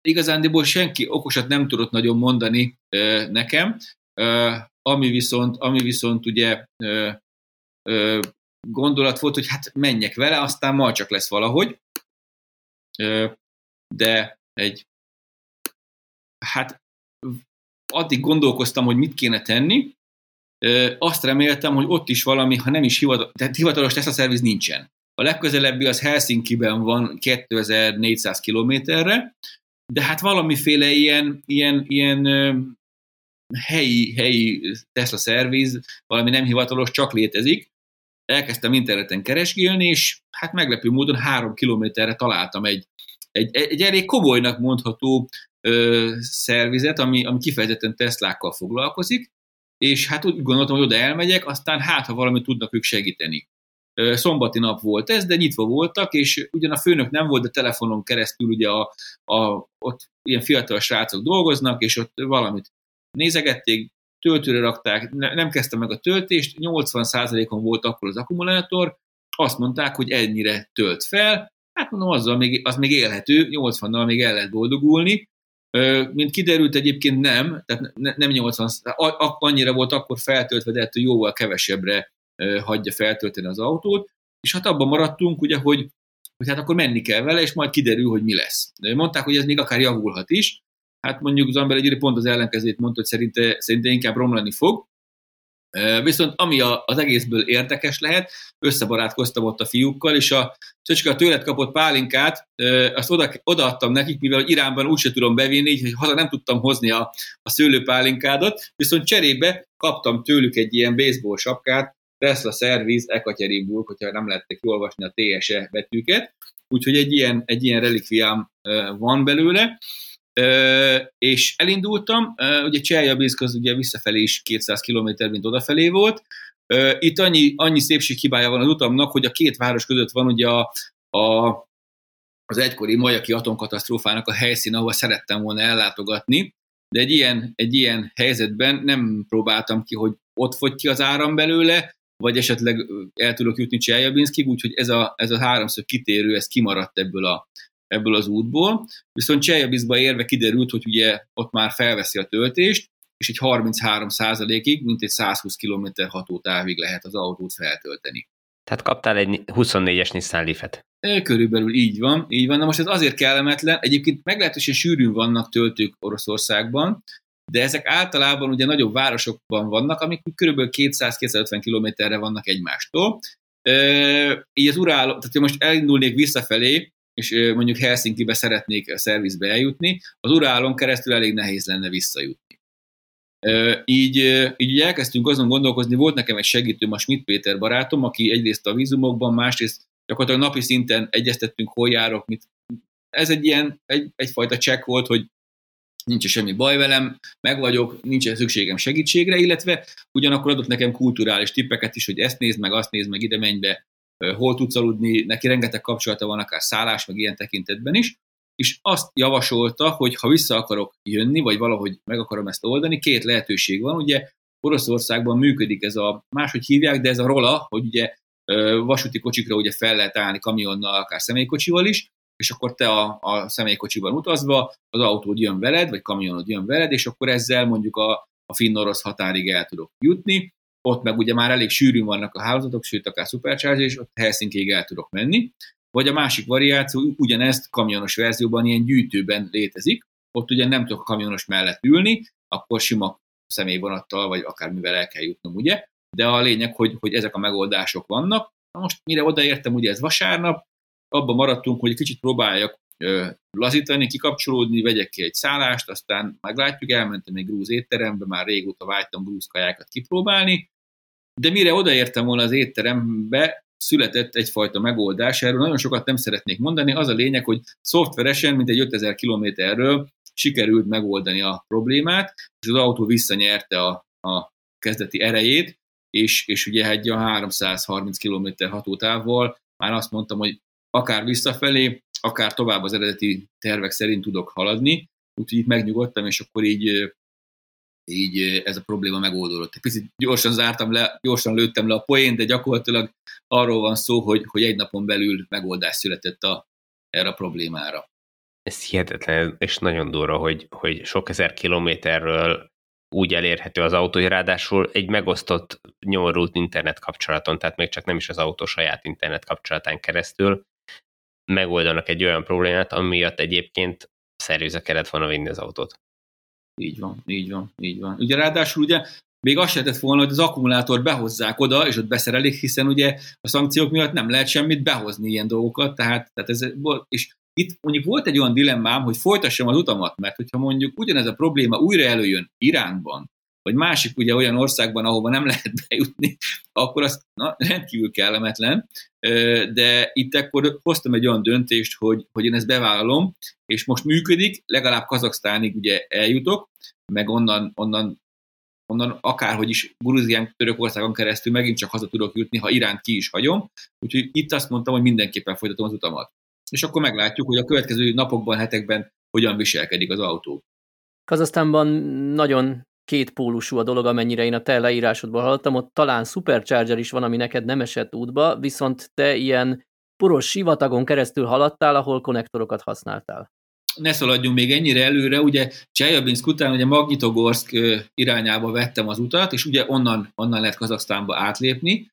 Speaker 2: igazándiból senki okosat nem tudott nagyon mondani nekem, ami viszont, ami viszont ugye gondolat volt, hogy hát menjek vele, aztán majd csak lesz valahogy. De egy hát addig gondolkoztam, hogy mit kéne tenni, azt reméltem, hogy ott is valami, ha nem is hivatalos, tehát hivatalos Tesla szerviz nincsen. A legközelebbi az Helsinki-ben van 2400 kilométerre, de hát valamiféle ilyen, ilyen, ilyen helyi, helyi Tesla szerviz, valami nem hivatalos, csak létezik. Elkezdtem interneten keresgélni, és hát meglepő módon három kilométerre találtam egy, egy, egy elég komolynak mondható ö, szervizet, ami, ami kifejezetten Teslákkal foglalkozik, és hát úgy gondoltam, hogy oda elmegyek, aztán hát, ha valamit tudnak ők segíteni. Szombati nap volt ez, de nyitva voltak, és ugyan a főnök nem volt, de telefonon keresztül ugye a, a, ott ilyen fiatal srácok dolgoznak, és ott valamit nézegették, töltőre rakták, ne, nem kezdtem meg a töltést, 80%-on volt akkor az akkumulátor, azt mondták, hogy ennyire tölt fel, hát mondom, azzal még, az még élhető, 80-nal még el lehet boldogulni, mint kiderült egyébként nem, tehát nem 80, annyira volt akkor feltöltve, de ettől jóval kevesebbre hagyja feltölteni az autót, és hát abban maradtunk, ugye, hogy, hogy hát akkor menni kell vele, és majd kiderül, hogy mi lesz. De mondták, hogy ez még akár javulhat is, Hát mondjuk az ember egy pont az ellenkezőt mondta, hogy szerinte, szerinte inkább romlani fog. Viszont ami a, az egészből érdekes lehet, összebarátkoztam ott a fiúkkal, és a Csöcske a tőled kapott pálinkát, azt oda, odaadtam nekik, mivel Iránban úgyse tudom bevinni, így haza nem tudtam hozni a, a szőlőpálinkádat, viszont cserébe kaptam tőlük egy ilyen baseball sapkát, Tesla Service Ekatyerinburg, hogyha nem lehettek olvasni a TSE betűket, úgyhogy egy ilyen, egy ilyen relikviám van belőle, és elindultam, ugye Cseljabinszk az ugye visszafelé is 200 km, mint odafelé volt, itt annyi, annyi szépséghibája van az utamnak, hogy a két város között van ugye a, a, az egykori majaki atomkatasztrófának a helyszín, ahol szerettem volna ellátogatni, de egy ilyen, egy ilyen helyzetben nem próbáltam ki, hogy ott fogy ki az áram belőle, vagy esetleg el tudok jutni Cseljabinszkig, úgyhogy ez a, ez a háromszög kitérő, ez kimaradt ebből, a, ebből az útból. Viszont Cseljabinszkba érve kiderült, hogy ugye ott már felveszi a töltést, és egy 33 ig mint egy 120 km hatótávig lehet az autót feltölteni.
Speaker 1: Tehát kaptál egy 24-es Nissan Leaf-et.
Speaker 2: Körülbelül így van, így van. Na most ez azért kellemetlen, egyébként meglehetősen sűrűn vannak töltők Oroszországban, de ezek általában ugye nagyobb városokban vannak, amik kb. 200-250 kilométerre vannak egymástól. így az uráló, tehát most elindulnék visszafelé, és mondjuk Helsinki-be szeretnék a szervizbe eljutni, az urálon keresztül elég nehéz lenne visszajutni. Így, így elkezdtünk azon gondolkozni, volt nekem egy segítőm, a Schmidt Péter barátom, aki egyrészt a vízumokban, másrészt gyakorlatilag napi szinten egyeztettünk, hol járok, mit. Ez egy ilyen, egy, egyfajta csekk volt, hogy nincs semmi baj velem, meg vagyok, nincs szükségem segítségre, illetve ugyanakkor adott nekem kulturális tippeket is, hogy ezt nézd meg, azt nézd meg, ide menj be, hol tudsz aludni, neki rengeteg kapcsolata van, akár szállás, meg ilyen tekintetben is, és azt javasolta, hogy ha vissza akarok jönni, vagy valahogy meg akarom ezt oldani, két lehetőség van, ugye Oroszországban működik ez a, máshogy hívják, de ez a rola, hogy ugye vasúti kocsikra ugye fel lehet állni kamionnal, akár személykocsival is, és akkor te a, a személykocsiban utazva, az autód jön veled, vagy kamionod jön veled, és akkor ezzel mondjuk a, a finn-orosz határig el tudok jutni, ott meg ugye már elég sűrűn vannak a hálózatok, sőt akár supercharge, és ott Helsinki-ig el tudok menni. Vagy a másik variáció, ugyanezt kamionos verzióban ilyen gyűjtőben létezik, ott ugye nem tudok kamionos mellett ülni, akkor sima személyvonattal, vagy akármivel el kell jutnom, ugye? De a lényeg, hogy, hogy ezek a megoldások vannak. Na most mire odaértem, ugye ez vasárnap, abban maradtunk, hogy kicsit próbáljak ö, lazítani, kikapcsolódni, vegyek ki egy szállást, aztán meglátjuk, elmentem egy grúz étterembe, már régóta vágytam grúz kajákat kipróbálni, de mire odaértem volna az étterembe, született egyfajta megoldás, erről nagyon sokat nem szeretnék mondani, az a lényeg, hogy szoftveresen, mint egy 5000 kilométerről sikerült megoldani a problémát, és az autó visszanyerte a, a kezdeti erejét, és, és ugye egy a 330 km hatótávval már azt mondtam, hogy akár visszafelé, akár tovább az eredeti tervek szerint tudok haladni, úgyhogy itt megnyugodtam, és akkor így így ez a probléma megoldódott. Picit gyorsan zártam le, gyorsan lőttem le a poént, de gyakorlatilag arról van szó, hogy, hogy egy napon belül megoldás született a, erre a problémára.
Speaker 1: Ez hihetetlen, és nagyon durva, hogy, hogy sok ezer kilométerről úgy elérhető az autó, hogy ráadásul egy megosztott nyomorult internet kapcsolaton, tehát még csak nem is az autó saját internet kapcsolatán keresztül megoldanak egy olyan problémát, ami miatt egyébként szervize kellett volna vinni az autót.
Speaker 2: Így van, így van, így van. Ugye ráadásul ugye még azt lehetett volna, hogy az akkumulátor behozzák oda, és ott beszerelik, hiszen ugye a szankciók miatt nem lehet semmit behozni ilyen dolgokat, tehát, tehát ez, és itt mondjuk volt egy olyan dilemmám, hogy folytassam az utamat, mert hogyha mondjuk ugyanez a probléma újra előjön Iránban, vagy másik ugye olyan országban, ahova nem lehet bejutni, akkor az na, rendkívül kellemetlen, de itt akkor hoztam egy olyan döntést, hogy, hogy én ezt bevállalom, és most működik, legalább Kazaksztánig ugye eljutok, meg onnan, onnan onnan akárhogy is Grúzián, Törökországon keresztül megint csak haza tudok jutni, ha Iránt ki is hagyom. Úgyhogy itt azt mondtam, hogy mindenképpen folytatom az utamat. És akkor meglátjuk, hogy a következő napokban, hetekben hogyan viselkedik az autó.
Speaker 3: Kazasztánban nagyon két pólusú a dolog, amennyire én a te leírásodból hallottam, ott talán Supercharger is van, ami neked nem esett útba, viszont te ilyen poros sivatagon keresztül haladtál, ahol konnektorokat használtál.
Speaker 2: Ne szaladjunk még ennyire előre, ugye Csejabinsk után ugye Magnitogorsk irányába vettem az utat, és ugye onnan, onnan lehet Kazaksztánba átlépni.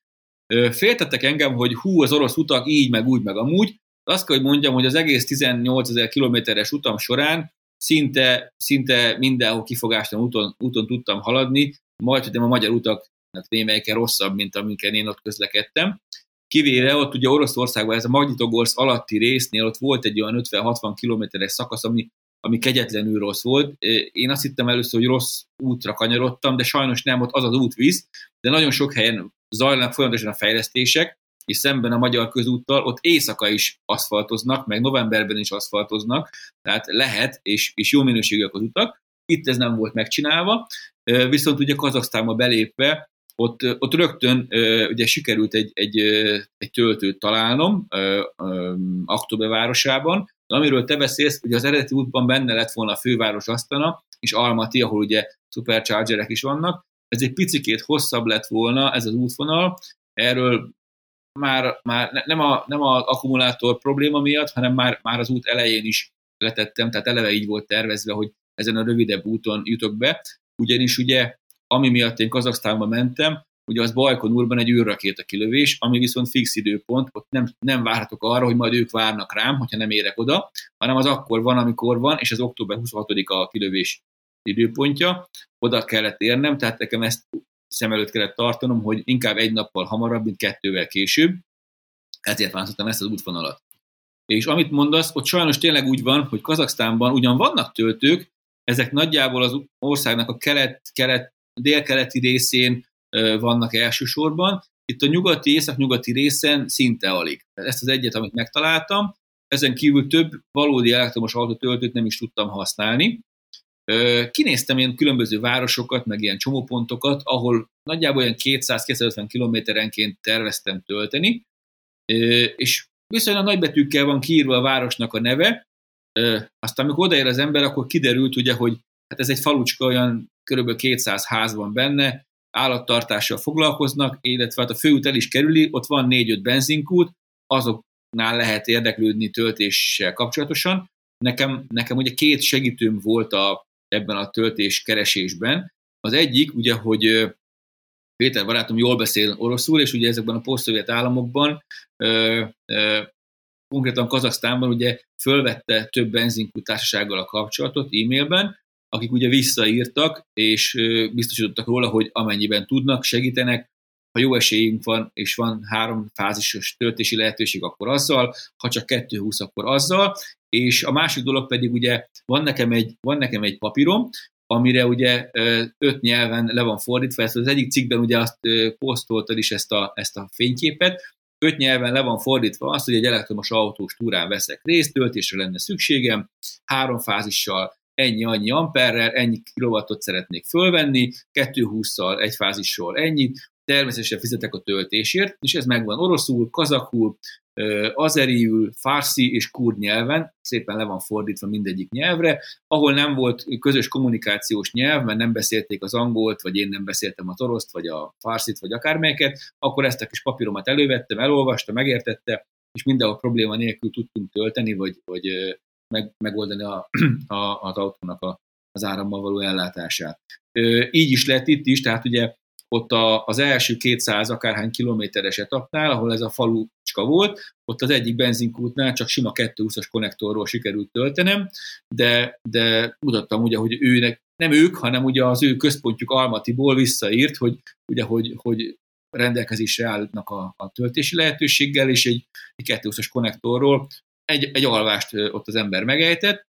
Speaker 2: Féltettek engem, hogy hú, az orosz utak így, meg úgy, meg amúgy. Azt kell, hogy mondjam, hogy az egész 18 ezer kilométeres utam során szinte, szinte mindenhol kifogástalan úton, úton tudtam haladni, majd, hogy a magyar utak hát némelyiken rosszabb, mint amiken én ott közlekedtem. Kivéve ott ugye Oroszországban ez a Magnitogorsz alatti résznél ott volt egy olyan 50-60 kilométeres szakasz, ami, ami kegyetlenül rossz volt. Én azt hittem először, hogy rossz útra kanyarodtam, de sajnos nem, ott az az út visz, de nagyon sok helyen zajlanak folyamatosan a fejlesztések, és szemben a magyar közúttal ott éjszaka is aszfaltoznak, meg novemberben is aszfaltoznak, tehát lehet, és, és jó minőségűek az utak. Itt ez nem volt megcsinálva, viszont ugye Kazaksztánba belépve ott, ott rögtön ugye sikerült egy, egy, egy töltőt találnom Aktobe városában, de amiről te beszélsz, ugye az eredeti útban benne lett volna a főváros Asztana, és Almaty, ahol ugye superchargerek is vannak, ez egy picikét hosszabb lett volna ez az útvonal, erről már, már nem, a, nem az akkumulátor probléma miatt, hanem már, már az út elején is letettem, tehát eleve így volt tervezve, hogy ezen a rövidebb úton jutok be, ugyanis ugye, ami miatt én Kazaksztánba mentem, ugye az Bajkonurban egy űrrakéta kilövés, ami viszont fix időpont, ott nem, nem várhatok arra, hogy majd ők várnak rám, hogyha nem érek oda, hanem az akkor van, amikor van, és az október 26-a a kilövés időpontja, oda kellett érnem, tehát nekem ezt szem előtt kellett tartanom, hogy inkább egy nappal hamarabb, mint kettővel később, ezért választottam ezt az útvonalat. És amit mondasz, ott sajnos tényleg úgy van, hogy Kazaksztánban ugyan vannak töltők, ezek nagyjából az országnak a kelet, kelet, délkeleti részén vannak elsősorban, itt a nyugati, északnyugati részen szinte alig. Ezt az egyet, amit megtaláltam, ezen kívül több valódi elektromos autótöltőt nem is tudtam használni, Kinéztem én különböző városokat, meg ilyen csomópontokat, ahol nagyjából olyan 200-250 kilométerenként terveztem tölteni, és viszonylag nagybetűkkel van kiírva a városnak a neve, aztán amikor odaér az ember, akkor kiderült ugye, hogy hát ez egy falucska, olyan kb. 200 ház van benne, állattartással foglalkoznak, illetve hát a főút el is kerüli, ott van 4-5 benzinkút, azoknál lehet érdeklődni töltéssel kapcsolatosan. Nekem, nekem ugye két segítőm volt a, ebben a töltés keresésben. Az egyik ugye, hogy Péter barátom jól beszél oroszul, és ugye ezekben a posztszovjet államokban, ö, ö, konkrétan Kazaksztánban ugye fölvette több benzinkutársasággal a kapcsolatot e-mailben, akik ugye visszaírtak, és biztosítottak róla, hogy amennyiben tudnak, segítenek, ha jó esélyünk van, és van három fázisos töltési lehetőség, akkor azzal, ha csak kettő húsz, akkor azzal, és a másik dolog pedig ugye van nekem egy, van nekem egy papírom, amire ugye öt nyelven le van fordítva, ezt az egyik cikkben ugye azt posztoltad is ezt a, ezt a fényképet, öt nyelven le van fordítva azt, hogy egy elektromos autós túrán veszek részt, töltésre lenne szükségem, három fázissal, ennyi-annyi amperrel, ennyi kilovattot szeretnék fölvenni, 220-szal, egy fázissal ennyit, természetesen fizetek a töltésért, és ez megvan oroszul, kazakul, azeriül, farsi és kurd nyelven, szépen le van fordítva mindegyik nyelvre, ahol nem volt közös kommunikációs nyelv, mert nem beszélték az angolt, vagy én nem beszéltem az oroszt, vagy a farsit, vagy akármelyiket, akkor ezt a kis papíromat elővettem, elolvasta, megértette, és mindenhol probléma nélkül tudtunk tölteni, vagy, vagy meg, megoldani a, a, az autónak a, az árammal való ellátását. Így is lett itt is, tehát ugye ott a, az első 200 akárhány kilométeres etapnál, ahol ez a falucska volt, ott az egyik benzinkútnál csak sima 220-as konnektorról sikerült töltenem, de, de mutattam ugye, hogy őnek, nem ők, hanem ugye az ő központjuk Almatiból visszaírt, hogy ugye, hogy, hogy rendelkezésre állnak a, a töltési lehetőséggel, és egy, egy 220-as konnektorról egy, egy alvást ott az ember megejtett,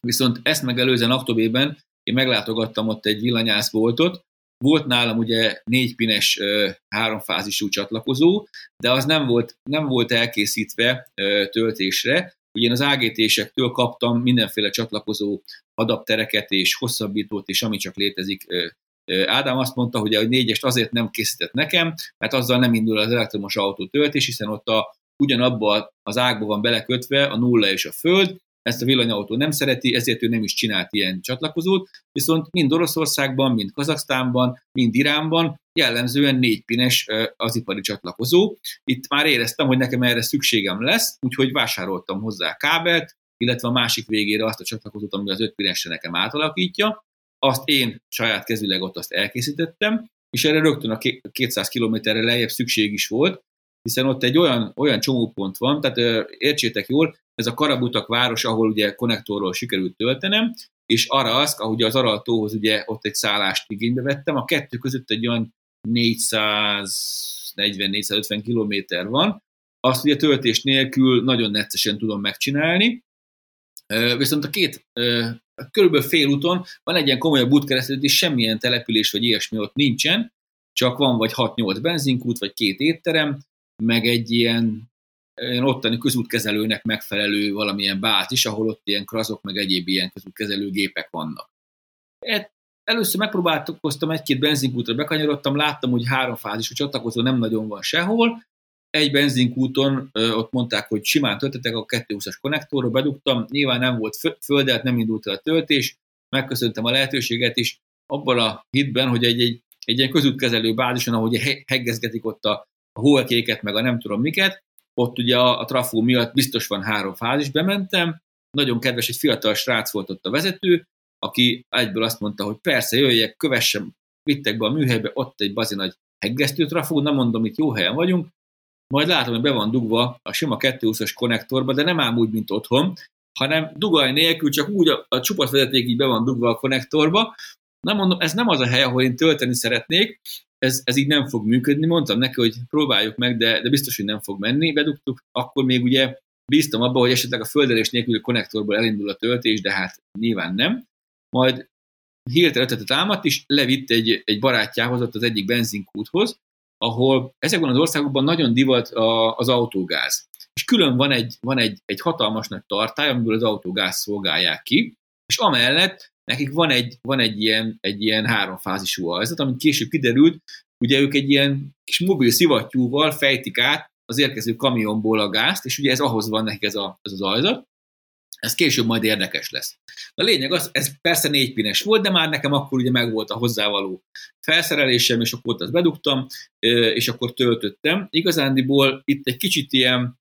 Speaker 2: viszont ezt megelőzően októberben én meglátogattam ott egy villanyászboltot, volt nálam ugye négy pines háromfázisú csatlakozó, de az nem volt, nem volt elkészítve töltésre. Ugye én az AGT-sektől kaptam mindenféle csatlakozó adaptereket és hosszabbítót, és ami csak létezik Ádám azt mondta, hogy a négyest azért nem készített nekem, mert azzal nem indul az elektromos autó töltés, hiszen ott a, ugyanabba az ágba van belekötve a nulla és a föld, ezt a villanyautó nem szereti, ezért ő nem is csinált ilyen csatlakozót, viszont mind Oroszországban, mind Kazaksztánban, mind Iránban jellemzően négy pines az ipari csatlakozó. Itt már éreztem, hogy nekem erre szükségem lesz, úgyhogy vásároltam hozzá kábelt, illetve a másik végére azt a csatlakozót, ami az öt pinesre nekem átalakítja. Azt én saját kezüleg ott azt elkészítettem, és erre rögtön a 200 kilométerre lejjebb szükség is volt, hiszen ott egy olyan, olyan csomópont van, tehát értsétek jól, ez a Karabutak város, ahol ugye konnektorról sikerült töltenem, és arra az, ahogy az Araltóhoz ugye ott egy szállást igénybe vettem, a kettő között egy olyan 440-450 kilométer van, azt ugye töltés nélkül nagyon neccesen tudom megcsinálni, viszont a két, körülbelül félúton van egy ilyen komolyabb útkeresztezet, és semmilyen település vagy ilyesmi ott nincsen, csak van vagy 6-8 benzinkút, vagy két étterem, meg egy ilyen, ilyen ottani közútkezelőnek megfelelő valamilyen bázis, ahol ott ilyen krazok, meg egyéb ilyen közútkezelő gépek vannak. Et, először megpróbálkoztam egy-két benzinkútra, bekanyarodtam, láttam, hogy három fázisú csatlakozó nem nagyon van sehol, egy benzinkúton ott mondták, hogy simán töltetek a 220-as konnektorról, bedugtam, nyilván nem volt földet, nem indult el a töltés, megköszöntem a lehetőséget is, abban a hitben, hogy egy, egy, egy ilyen közútkezelő bázison, ahogy heggezgetik ott a, a hóekéket, meg a nem tudom miket, ott ugye a, a trafó miatt biztos van három fázis, bementem, nagyon kedves, egy fiatal srác volt ott a vezető, aki egyből azt mondta, hogy persze jöjjek, kövessem, vittek be a műhelybe, ott egy bazi nagy heggesztő trafó, nem mondom, itt jó helyen vagyunk, majd látom, hogy be van dugva a sima 220-as konnektorba, de nem ám úgy, mint otthon, hanem dugaj nélkül, csak úgy a, a csupasz vezeték így be van dugva a konnektorba. Nem mondom, ez nem az a hely, ahol én tölteni szeretnék, ez, ez így nem fog működni. Mondtam neki, hogy próbáljuk meg, de, de biztos, hogy nem fog menni. Bedugtuk, akkor még ugye bíztam abba, hogy esetleg a földelés a konnektorból elindul a töltés, de hát nyilván nem. Majd hirtelen ötletet támadt, és levitt egy, egy barátjához ott az egyik benzinkúthoz, ahol ezekben az országokban nagyon divat az autógáz. És külön van egy, van egy, egy hatalmas nagy tartály, amiből az autógáz szolgálják ki, és amellett nekik van egy, van egy ilyen, egy ilyen háromfázisú ajzat, amit később kiderült, ugye ők egy ilyen kis mobil szivattyúval fejtik át az érkező kamionból a gázt, és ugye ez ahhoz van nekik ez, a, ez az ajzat, ez később majd érdekes lesz. A lényeg az, ez persze négypines volt, de már nekem akkor ugye megvolt a hozzávaló felszerelésem, és akkor azt bedugtam, és akkor töltöttem. Igazándiból itt egy kicsit ilyen,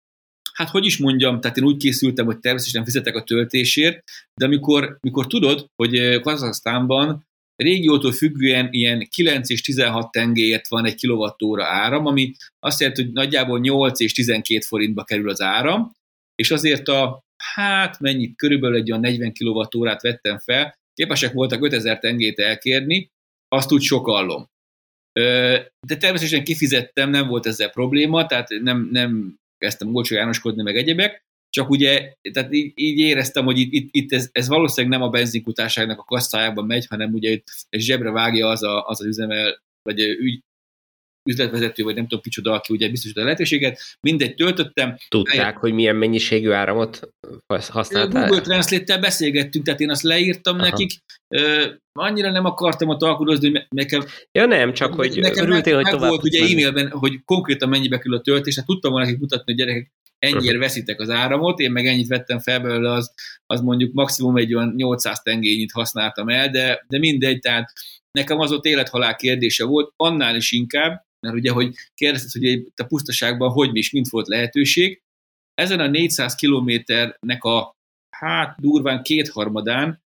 Speaker 2: hát hogy is mondjam, tehát én úgy készültem, hogy természetesen fizetek a töltésért, de amikor, amikor tudod, hogy Kazaksztánban régiótól függően ilyen 9 és 16 tengéért van egy kilovattóra áram, ami azt jelenti, hogy nagyjából 8 és 12 forintba kerül az áram, és azért a hát mennyit, körülbelül egy olyan 40 kWh vettem fel, képesek voltak 5000 tengét elkérni, azt úgy sokallom. De természetesen kifizettem, nem volt ezzel probléma, tehát nem, nem kezdtem olcsó jánoskodni, meg egyebek, csak ugye, tehát így, így éreztem, hogy itt, itt, itt ez, ez valószínűleg nem a benzinkutárságnak a kasszájában megy, hanem ugye itt zsebre vágja az a, az, az üzemel, vagy ügy, üzletvezető, vagy nem tudom kicsoda, aki ugye biztosít a lehetőséget, mindegy töltöttem.
Speaker 1: Tudták, eljött. hogy milyen mennyiségű áramot használtál?
Speaker 2: Google Translate-tel beszélgettünk, tehát én azt leírtam Aha. nekik, uh, annyira nem akartam ott alkudozni, hogy nekem...
Speaker 1: Ja nem, csak hogy
Speaker 2: nekem örültél, meg, hogy tovább volt ugye e-mailben, hogy konkrétan mennyibe kerül a töltés, hát tudtam volna nekik mutatni, hogy gyerekek, ennyire veszitek az áramot, én meg ennyit vettem fel belőle, az, az mondjuk maximum egy olyan 800 tengényit használtam el, de, de mindegy, tehát nekem az ott élethalál kérdése volt, annál is inkább, mert ugye, hogy kérdezted, hogy a pusztaságban hogy is, mint volt lehetőség, ezen a 400 kilométernek a hát durván kétharmadán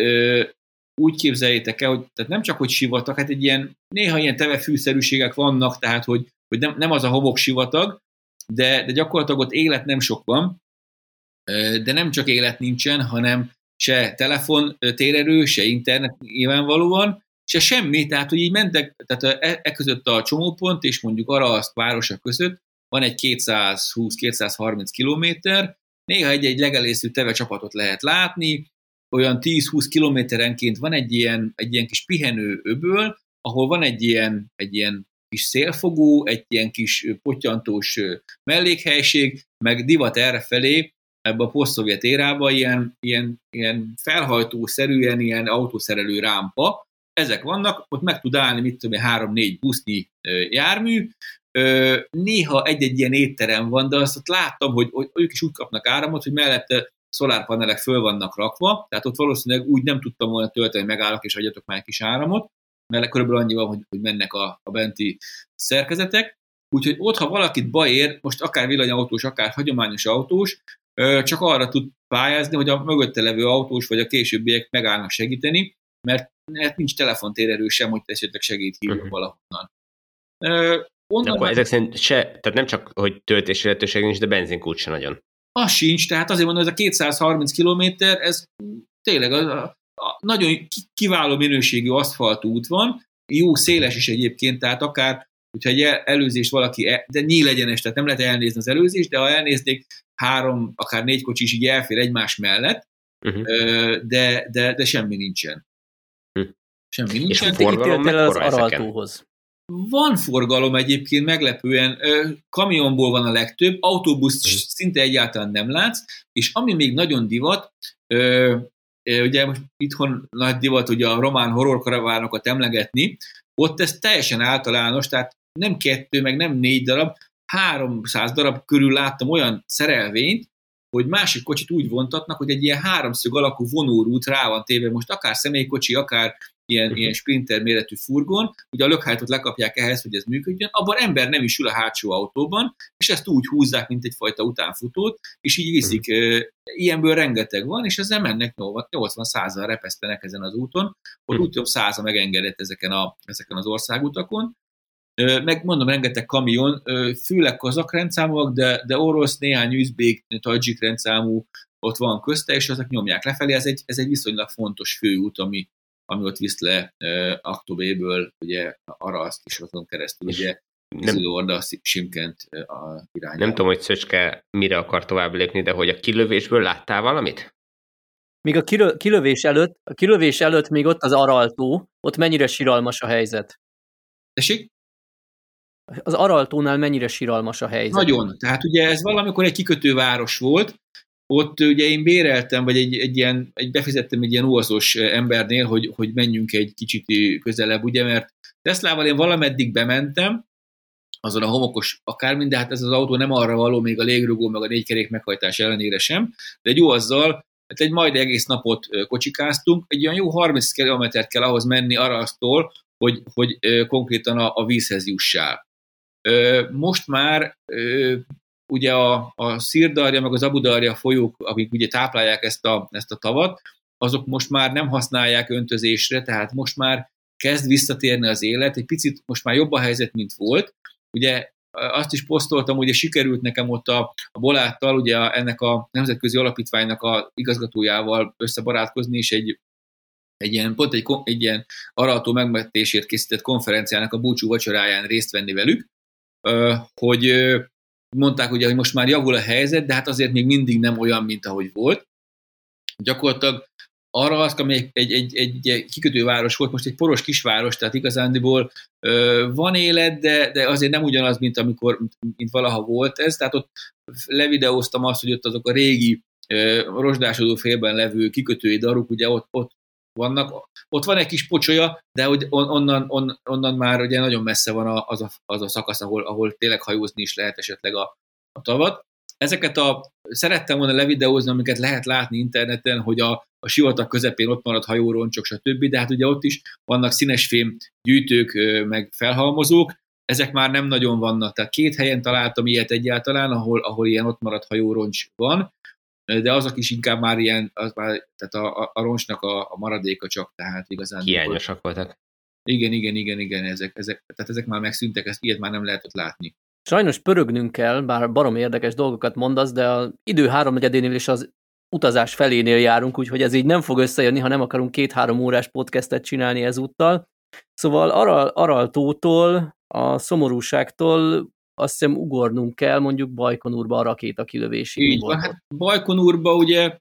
Speaker 2: ö, úgy képzeljétek el, hogy tehát nem csak, hogy sivatag, hát egy ilyen, néha ilyen tevefűszerűségek vannak, tehát, hogy, hogy nem, nem az a homok sivatag, de, de gyakorlatilag ott élet nem sok van, de nem csak élet nincsen, hanem se telefon térerő, se internet nyilvánvalóan, se semmi, tehát hogy így mentek, tehát e, e között a csomópont és mondjuk azt városa között van egy 220-230 kilométer, néha egy-egy legelészű teve csapatot lehet látni, olyan 10-20 kilométerenként van egy ilyen, egy ilyen kis pihenő öböl, ahol van egy ilyen, egy ilyen kis szélfogó, egy ilyen kis potyantós mellékhelység, meg divat errefelé, ebbe a posztszovjet érába ilyen, ilyen, ilyen felhajtószerűen ilyen autószerelő rámpa, ezek vannak, ott meg tud állni, mit tudom három-négy busznyi jármű, néha egy-egy ilyen étterem van, de azt ott láttam, hogy, hogy ők is úgy kapnak áramot, hogy mellette szolárpanelek föl vannak rakva, tehát ott valószínűleg úgy nem tudtam volna tölteni, hogy megállok és adjatok már egy kis áramot, mert körülbelül annyi van, hogy, hogy mennek a, a benti szerkezetek. Úgyhogy ott, ha valakit baj ér, most akár villanyautós, akár hagyományos autós, csak arra tud pályázni, hogy a mögötte levő autós vagy a későbbiek megállnak segíteni, mert, mert nincs telefontérerő sem, hogy esetleg segít hívni uh-huh. valahonnan.
Speaker 1: onnan akkor ezek szerint se, tehát nem csak, hogy töltési lehetőség nincs, de benzinkút se nagyon.
Speaker 2: Az sincs, tehát azért mondom, ez a 230 kilométer, ez tényleg a, a, a nagyon kiváló minőségű aszfaltú út van, jó széles is egyébként, tehát akár, hogyha egy előzést valaki, e, de nyílegyenes, tehát nem lehet elnézni az előzést, de ha elnéznék három, akár négy kocsi is így elfér egymás mellett, uh-huh. de, de, de semmi nincsen. Semmi nincsen. És
Speaker 3: forgalom az araltóhoz.
Speaker 2: Van forgalom egyébként meglepően, kamionból van a legtöbb, autóbuszt uh-huh. szinte egyáltalán nem látsz, és ami még nagyon divat, ugye most itthon nagy divat ugye a román horrorkaravánokat emlegetni, ott ez teljesen általános, tehát nem kettő, meg nem négy darab, 300 darab körül láttam olyan szerelvényt, hogy másik kocsit úgy vontatnak, hogy egy ilyen háromszög alakú vonórút rá van téve, most akár személykocsi, akár ilyen, uh-huh. ilyen sprinter méretű furgon, ugye a lökhájtot lekapják ehhez, hogy ez működjön, abban ember nem is ül a hátsó autóban, és ezt úgy húzzák, mint egyfajta utánfutót, és így viszik. Uh-huh. Ilyenből rengeteg van, és ezzel mennek 80 százal repesztenek ezen az úton, ott uh-huh. úgy több száza megengedett ezeken, a, ezeken az országutakon, meg mondom, rengeteg kamion, főleg kazak rendszámúak, de, de orosz, néhány üzbék, tajdzsik rendszámú ott van közte, és azok nyomják lefelé. Ez egy, ez egy viszonylag fontos főút, ami, ami ott visz le uh, Aktobéből, ugye Araszt is azon keresztül, ugye nem, Orda, Simkent a irányába.
Speaker 1: Nem tudom, hogy Szöcske mire akar tovább lépni, de hogy a kilövésből láttál valamit?
Speaker 3: Még a kilövés előtt, a kilövés előtt még ott az Araltó, ott mennyire siralmas a helyzet.
Speaker 2: Tessék?
Speaker 3: Az Araltónál mennyire siralmas a helyzet?
Speaker 2: Nagyon. Tehát ugye ez valamikor egy kikötőváros volt, ott ugye én béreltem, vagy egy, egy ilyen, egy befizettem egy ilyen úszós embernél, hogy, hogy menjünk egy kicsit közelebb, ugye, mert Teslával én valameddig bementem, azon a homokos akármi, de hát ez az autó nem arra való, még a légrugó, meg a négykerék meghajtás ellenére sem, de egy azzal, hát egy majd egész napot kocsikáztunk, egy olyan jó 30 kilométert kell ahhoz menni arasztól, hogy, hogy konkrétan a, a vízhez jussál. Most már ugye a, a Szirdarja, meg az Abudarja folyók, amik ugye táplálják ezt a, ezt a tavat, azok most már nem használják öntözésre, tehát most már kezd visszatérni az élet, egy picit most már jobb a helyzet, mint volt. Ugye azt is posztoltam, hogy sikerült nekem ott a, a Boláttal, ugye ennek a nemzetközi alapítványnak a igazgatójával összebarátkozni, és egy, egy ilyen, pont egy, egy ilyen arató megmetésért készített konferenciának a búcsú vacsoráján részt venni velük, hogy mondták ugye, hogy most már javul a helyzet, de hát azért még mindig nem olyan, mint ahogy volt. Gyakorlatilag arra az, ami egy, egy, egy, egy kikötőváros volt, most egy poros kisváros, tehát igazándiból ö, van élet, de, de azért nem ugyanaz, mint amikor, mint valaha volt ez, tehát ott levideóztam azt, hogy ott azok a régi ö, rozsdásodó félben levő kikötői daruk, ugye ott, ott vannak. Ott van egy kis pocsolya, de hogy onnan, on, onnan már ugye nagyon messze van az a, az a szakasz, ahol, ahol tényleg hajózni is lehet esetleg a, a tavat. Ezeket a, szerettem volna levideózni, amiket lehet látni interneten, hogy a, a sivatag közepén ott marad hajóroncsok, stb., de hát ugye ott is vannak színesfém gyűjtők, meg felhalmozók, ezek már nem nagyon vannak. Tehát két helyen találtam ilyet egyáltalán, ahol, ahol ilyen ott maradt hajóroncs van, de azok is inkább már ilyen, az már, tehát a, a, a roncsnak a, a maradéka csak, tehát igazán.
Speaker 1: Hiányosak voltak.
Speaker 2: Igen, igen, igen, igen, ezek, ezek, tehát ezek már megszűntek, ezt ilyet már nem lehetett látni.
Speaker 3: Sajnos pörögnünk kell, bár barom érdekes dolgokat mondasz, de az idő háromnegyedénél és az utazás felénél járunk, úgyhogy ez így nem fog összejönni, ha nem akarunk két-három órás podcastet csinálni ezúttal. Szóval Aral, Araltótól, a szomorúságtól azt hiszem ugornunk kell mondjuk Bajkonurba a rakéta kilövésig.
Speaker 2: Így van, hát Bajkonurba ugye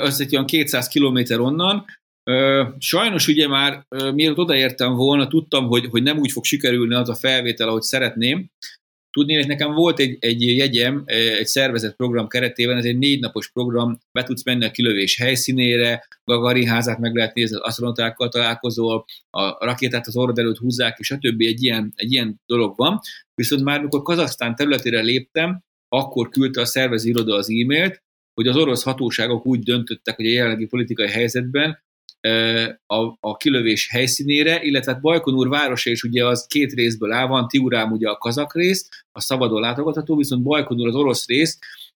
Speaker 2: az egy olyan 200 kilométer onnan, Sajnos ugye már mielőtt odaértem volna, tudtam, hogy, hogy nem úgy fog sikerülni az a felvétel, ahogy szeretném, Tudni, hogy nekem volt egy, egy jegyem egy szervezett program keretében, ez egy négy napos program, be tudsz menni a kilövés helyszínére, Gagarin házát meg lehet nézni, az asztronautákkal találkozol, a rakétát az orrod előtt húzzák, és a többi egy ilyen, egy ilyen dolog van. Viszont már mikor Kazasztán területére léptem, akkor küldte a szervező iroda az e-mailt, hogy az orosz hatóságok úgy döntöttek, hogy a jelenlegi politikai helyzetben a, a kilövés helyszínére, illetve hát Bajkonur városa is ugye az két részből áll, van Tiurám ugye a kazak rész, a szabadon látogatható, viszont Bajkonur az orosz rész,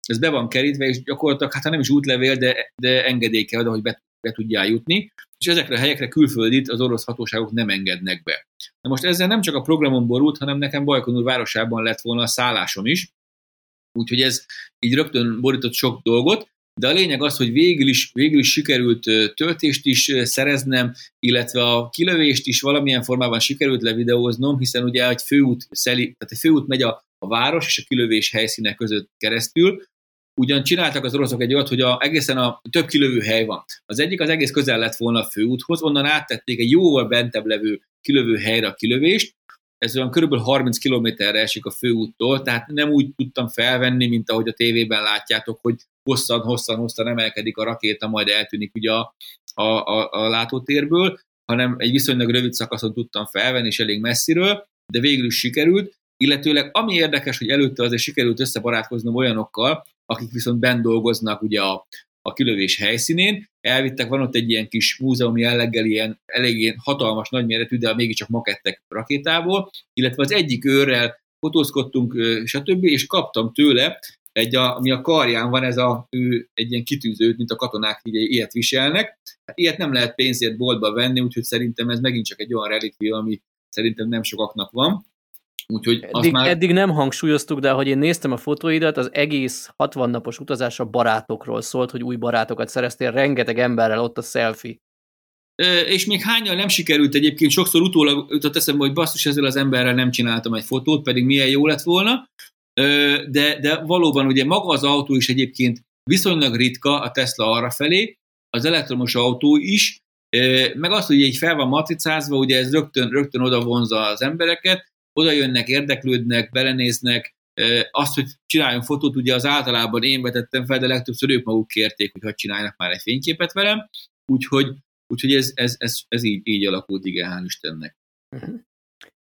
Speaker 2: ez be van kerítve, és gyakorlatilag, hát nem is útlevél, de, de engedély kell oda, hogy be, be tudjál jutni, és ezekre a helyekre külföldit az orosz hatóságok nem engednek be. Na most ezzel nem csak a programon borult, hanem nekem Bajkonur városában lett volna a szállásom is, úgyhogy ez így rögtön borított sok dolgot, de a lényeg az, hogy végül is, végül is sikerült töltést is szereznem, illetve a kilövést is valamilyen formában sikerült levideóznom, hiszen ugye egy főút, szeli, tehát egy főút megy a, a város és a kilövés helyszíne között keresztül, ugyan csináltak az oroszok egy olyat, hogy a, egészen a több kilövő hely van. Az egyik az egész közel lett volna a főúthoz, onnan áttették egy jóval bentebb levő kilövő helyre a kilövést, ez olyan körülbelül 30 kilométerre esik a főúttól, tehát nem úgy tudtam felvenni, mint ahogy a tévében látjátok, hogy hosszan, hosszan, hosszan emelkedik a rakéta, majd eltűnik ugye a, a, a, a látótérből, hanem egy viszonylag rövid szakaszon tudtam felvenni, és elég messziről, de végül is sikerült, illetőleg ami érdekes, hogy előtte azért sikerült összebarátkoznom olyanokkal, akik viszont bent dolgoznak ugye a, a kilövés helyszínén. Elvittek, van ott egy ilyen kis múzeum jelleggel, ilyen elég hatalmas, nagyméretű, de mégiscsak makettek rakétából, illetve az egyik őrrel fotózkodtunk, stb., és kaptam tőle egy, a, ami a karján van, ez a, ő egy ilyen kitűzőt, mint a katonák így ilyet viselnek. Ilyet nem lehet pénzért boltba venni, úgyhogy szerintem ez megint csak egy olyan relikvia, ami szerintem nem sokaknak van.
Speaker 3: Úgyhogy eddig, már... eddig nem hangsúlyoztuk, de ahogy én néztem a fotóidat, az egész 60 napos utazás a barátokról szólt, hogy új barátokat szereztél, rengeteg emberrel ott a selfie.
Speaker 2: És még hányan nem sikerült egyébként, sokszor utólag jutott eszembe, hogy basszus, ezzel az emberrel nem csináltam egy fotót, pedig milyen jó lett volna, de, de valóban ugye maga az autó is egyébként viszonylag ritka a Tesla arra felé, az elektromos autó is, meg az, hogy így fel van matricázva, ugye ez rögtön, rögtön oda vonza az embereket, oda jönnek, érdeklődnek, belenéznek, azt, hogy csináljunk fotót, ugye az általában én vetettem fel, de legtöbbször ők maguk kérték, hogy hogy csinálnak már egy fényképet velem, úgyhogy, úgyhogy ez, ez, ez, ez így, így alakult, igen, hál' Istennek. Uh-huh.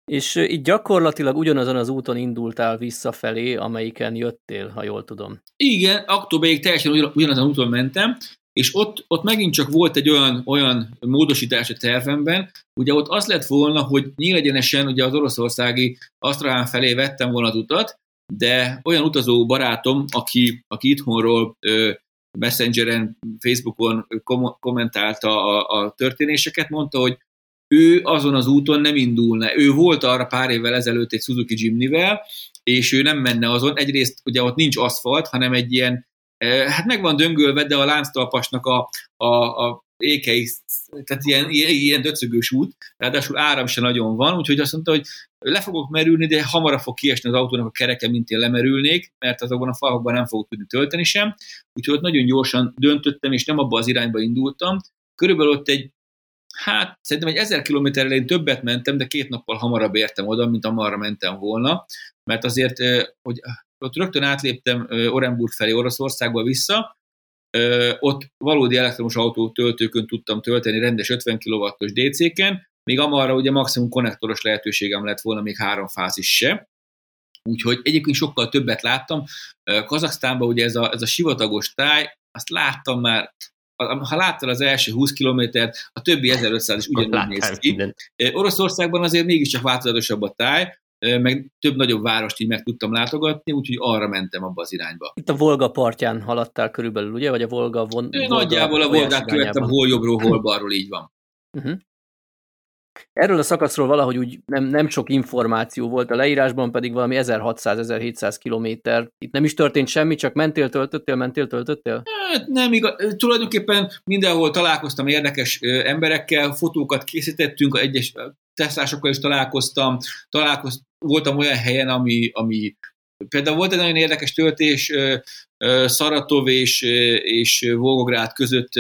Speaker 3: És itt gyakorlatilag ugyanazon az úton indultál visszafelé, amelyiken jöttél, ha jól tudom.
Speaker 2: Igen, októberig teljesen ugyanazon úton mentem, és ott, ott megint csak volt egy olyan, olyan módosítás a tervemben, ugye ott az lett volna, hogy nyílegyenesen ugye az oroszországi Asztrahán felé vettem volna az utat, de olyan utazó barátom, aki, aki itthonról ö, Messengeren, Facebookon kom- kommentálta a, a történéseket, mondta, hogy ő azon az úton nem indulna. Ő volt arra pár évvel ezelőtt egy Suzuki Jimny-vel, és ő nem menne azon. Egyrészt ugye ott nincs aszfalt, hanem egy ilyen hát meg van döngölve, de a lánctalpasnak a, a, a ékei, tehát ilyen, ilyen, ilyen döcögős út, ráadásul áram se nagyon van, úgyhogy azt mondta, hogy le fogok merülni, de hamarabb fog kiesni az autónak a kereke, mint én lemerülnék, mert azokban a falakban nem fogok tudni tölteni sem. Úgyhogy ott nagyon gyorsan döntöttem, és nem abba az irányba indultam. Körülbelül ott egy, hát szerintem egy ezer kilométerrel én többet mentem, de két nappal hamarabb értem oda, mint amarra mentem volna, mert azért, hogy ott rögtön átléptem Orenburg felé Oroszországba vissza, ott valódi elektromos autó töltőkön tudtam tölteni rendes 50 kW-os DC-ken, még amarra ugye maximum konnektoros lehetőségem lett volna, még három fázis se. Úgyhogy egyébként sokkal többet láttam. Kazaksztánban ugye ez a, ez a sivatagos táj, azt láttam már, ha láttad az első 20 kilométert, a többi 1500 is ugyanúgy néz ki. Minden. Oroszországban azért mégiscsak változatosabb a táj, meg több nagyobb várost így meg tudtam látogatni, úgyhogy arra mentem abba az irányba.
Speaker 3: Itt a Volga partján haladtál körülbelül, ugye? Vagy a Volga von...
Speaker 2: Volga Nagyjából a Volgát követtem, hol jobbról, hol balról, így van. Uh-huh.
Speaker 3: Erről a szakaszról valahogy úgy nem, nem sok információ volt a leírásban, pedig valami 1600-1700 kilométer. Itt nem is történt semmi, csak mentél, töltöttél, mentél, töltöttél?
Speaker 2: Hát nem igaz. Tulajdonképpen mindenhol találkoztam érdekes emberekkel, fotókat készítettünk, egyes tesztásokkal is találkoztam, találkoztam, voltam olyan helyen, ami, ami például volt egy nagyon érdekes töltés, Szaratov és, és Volgográd között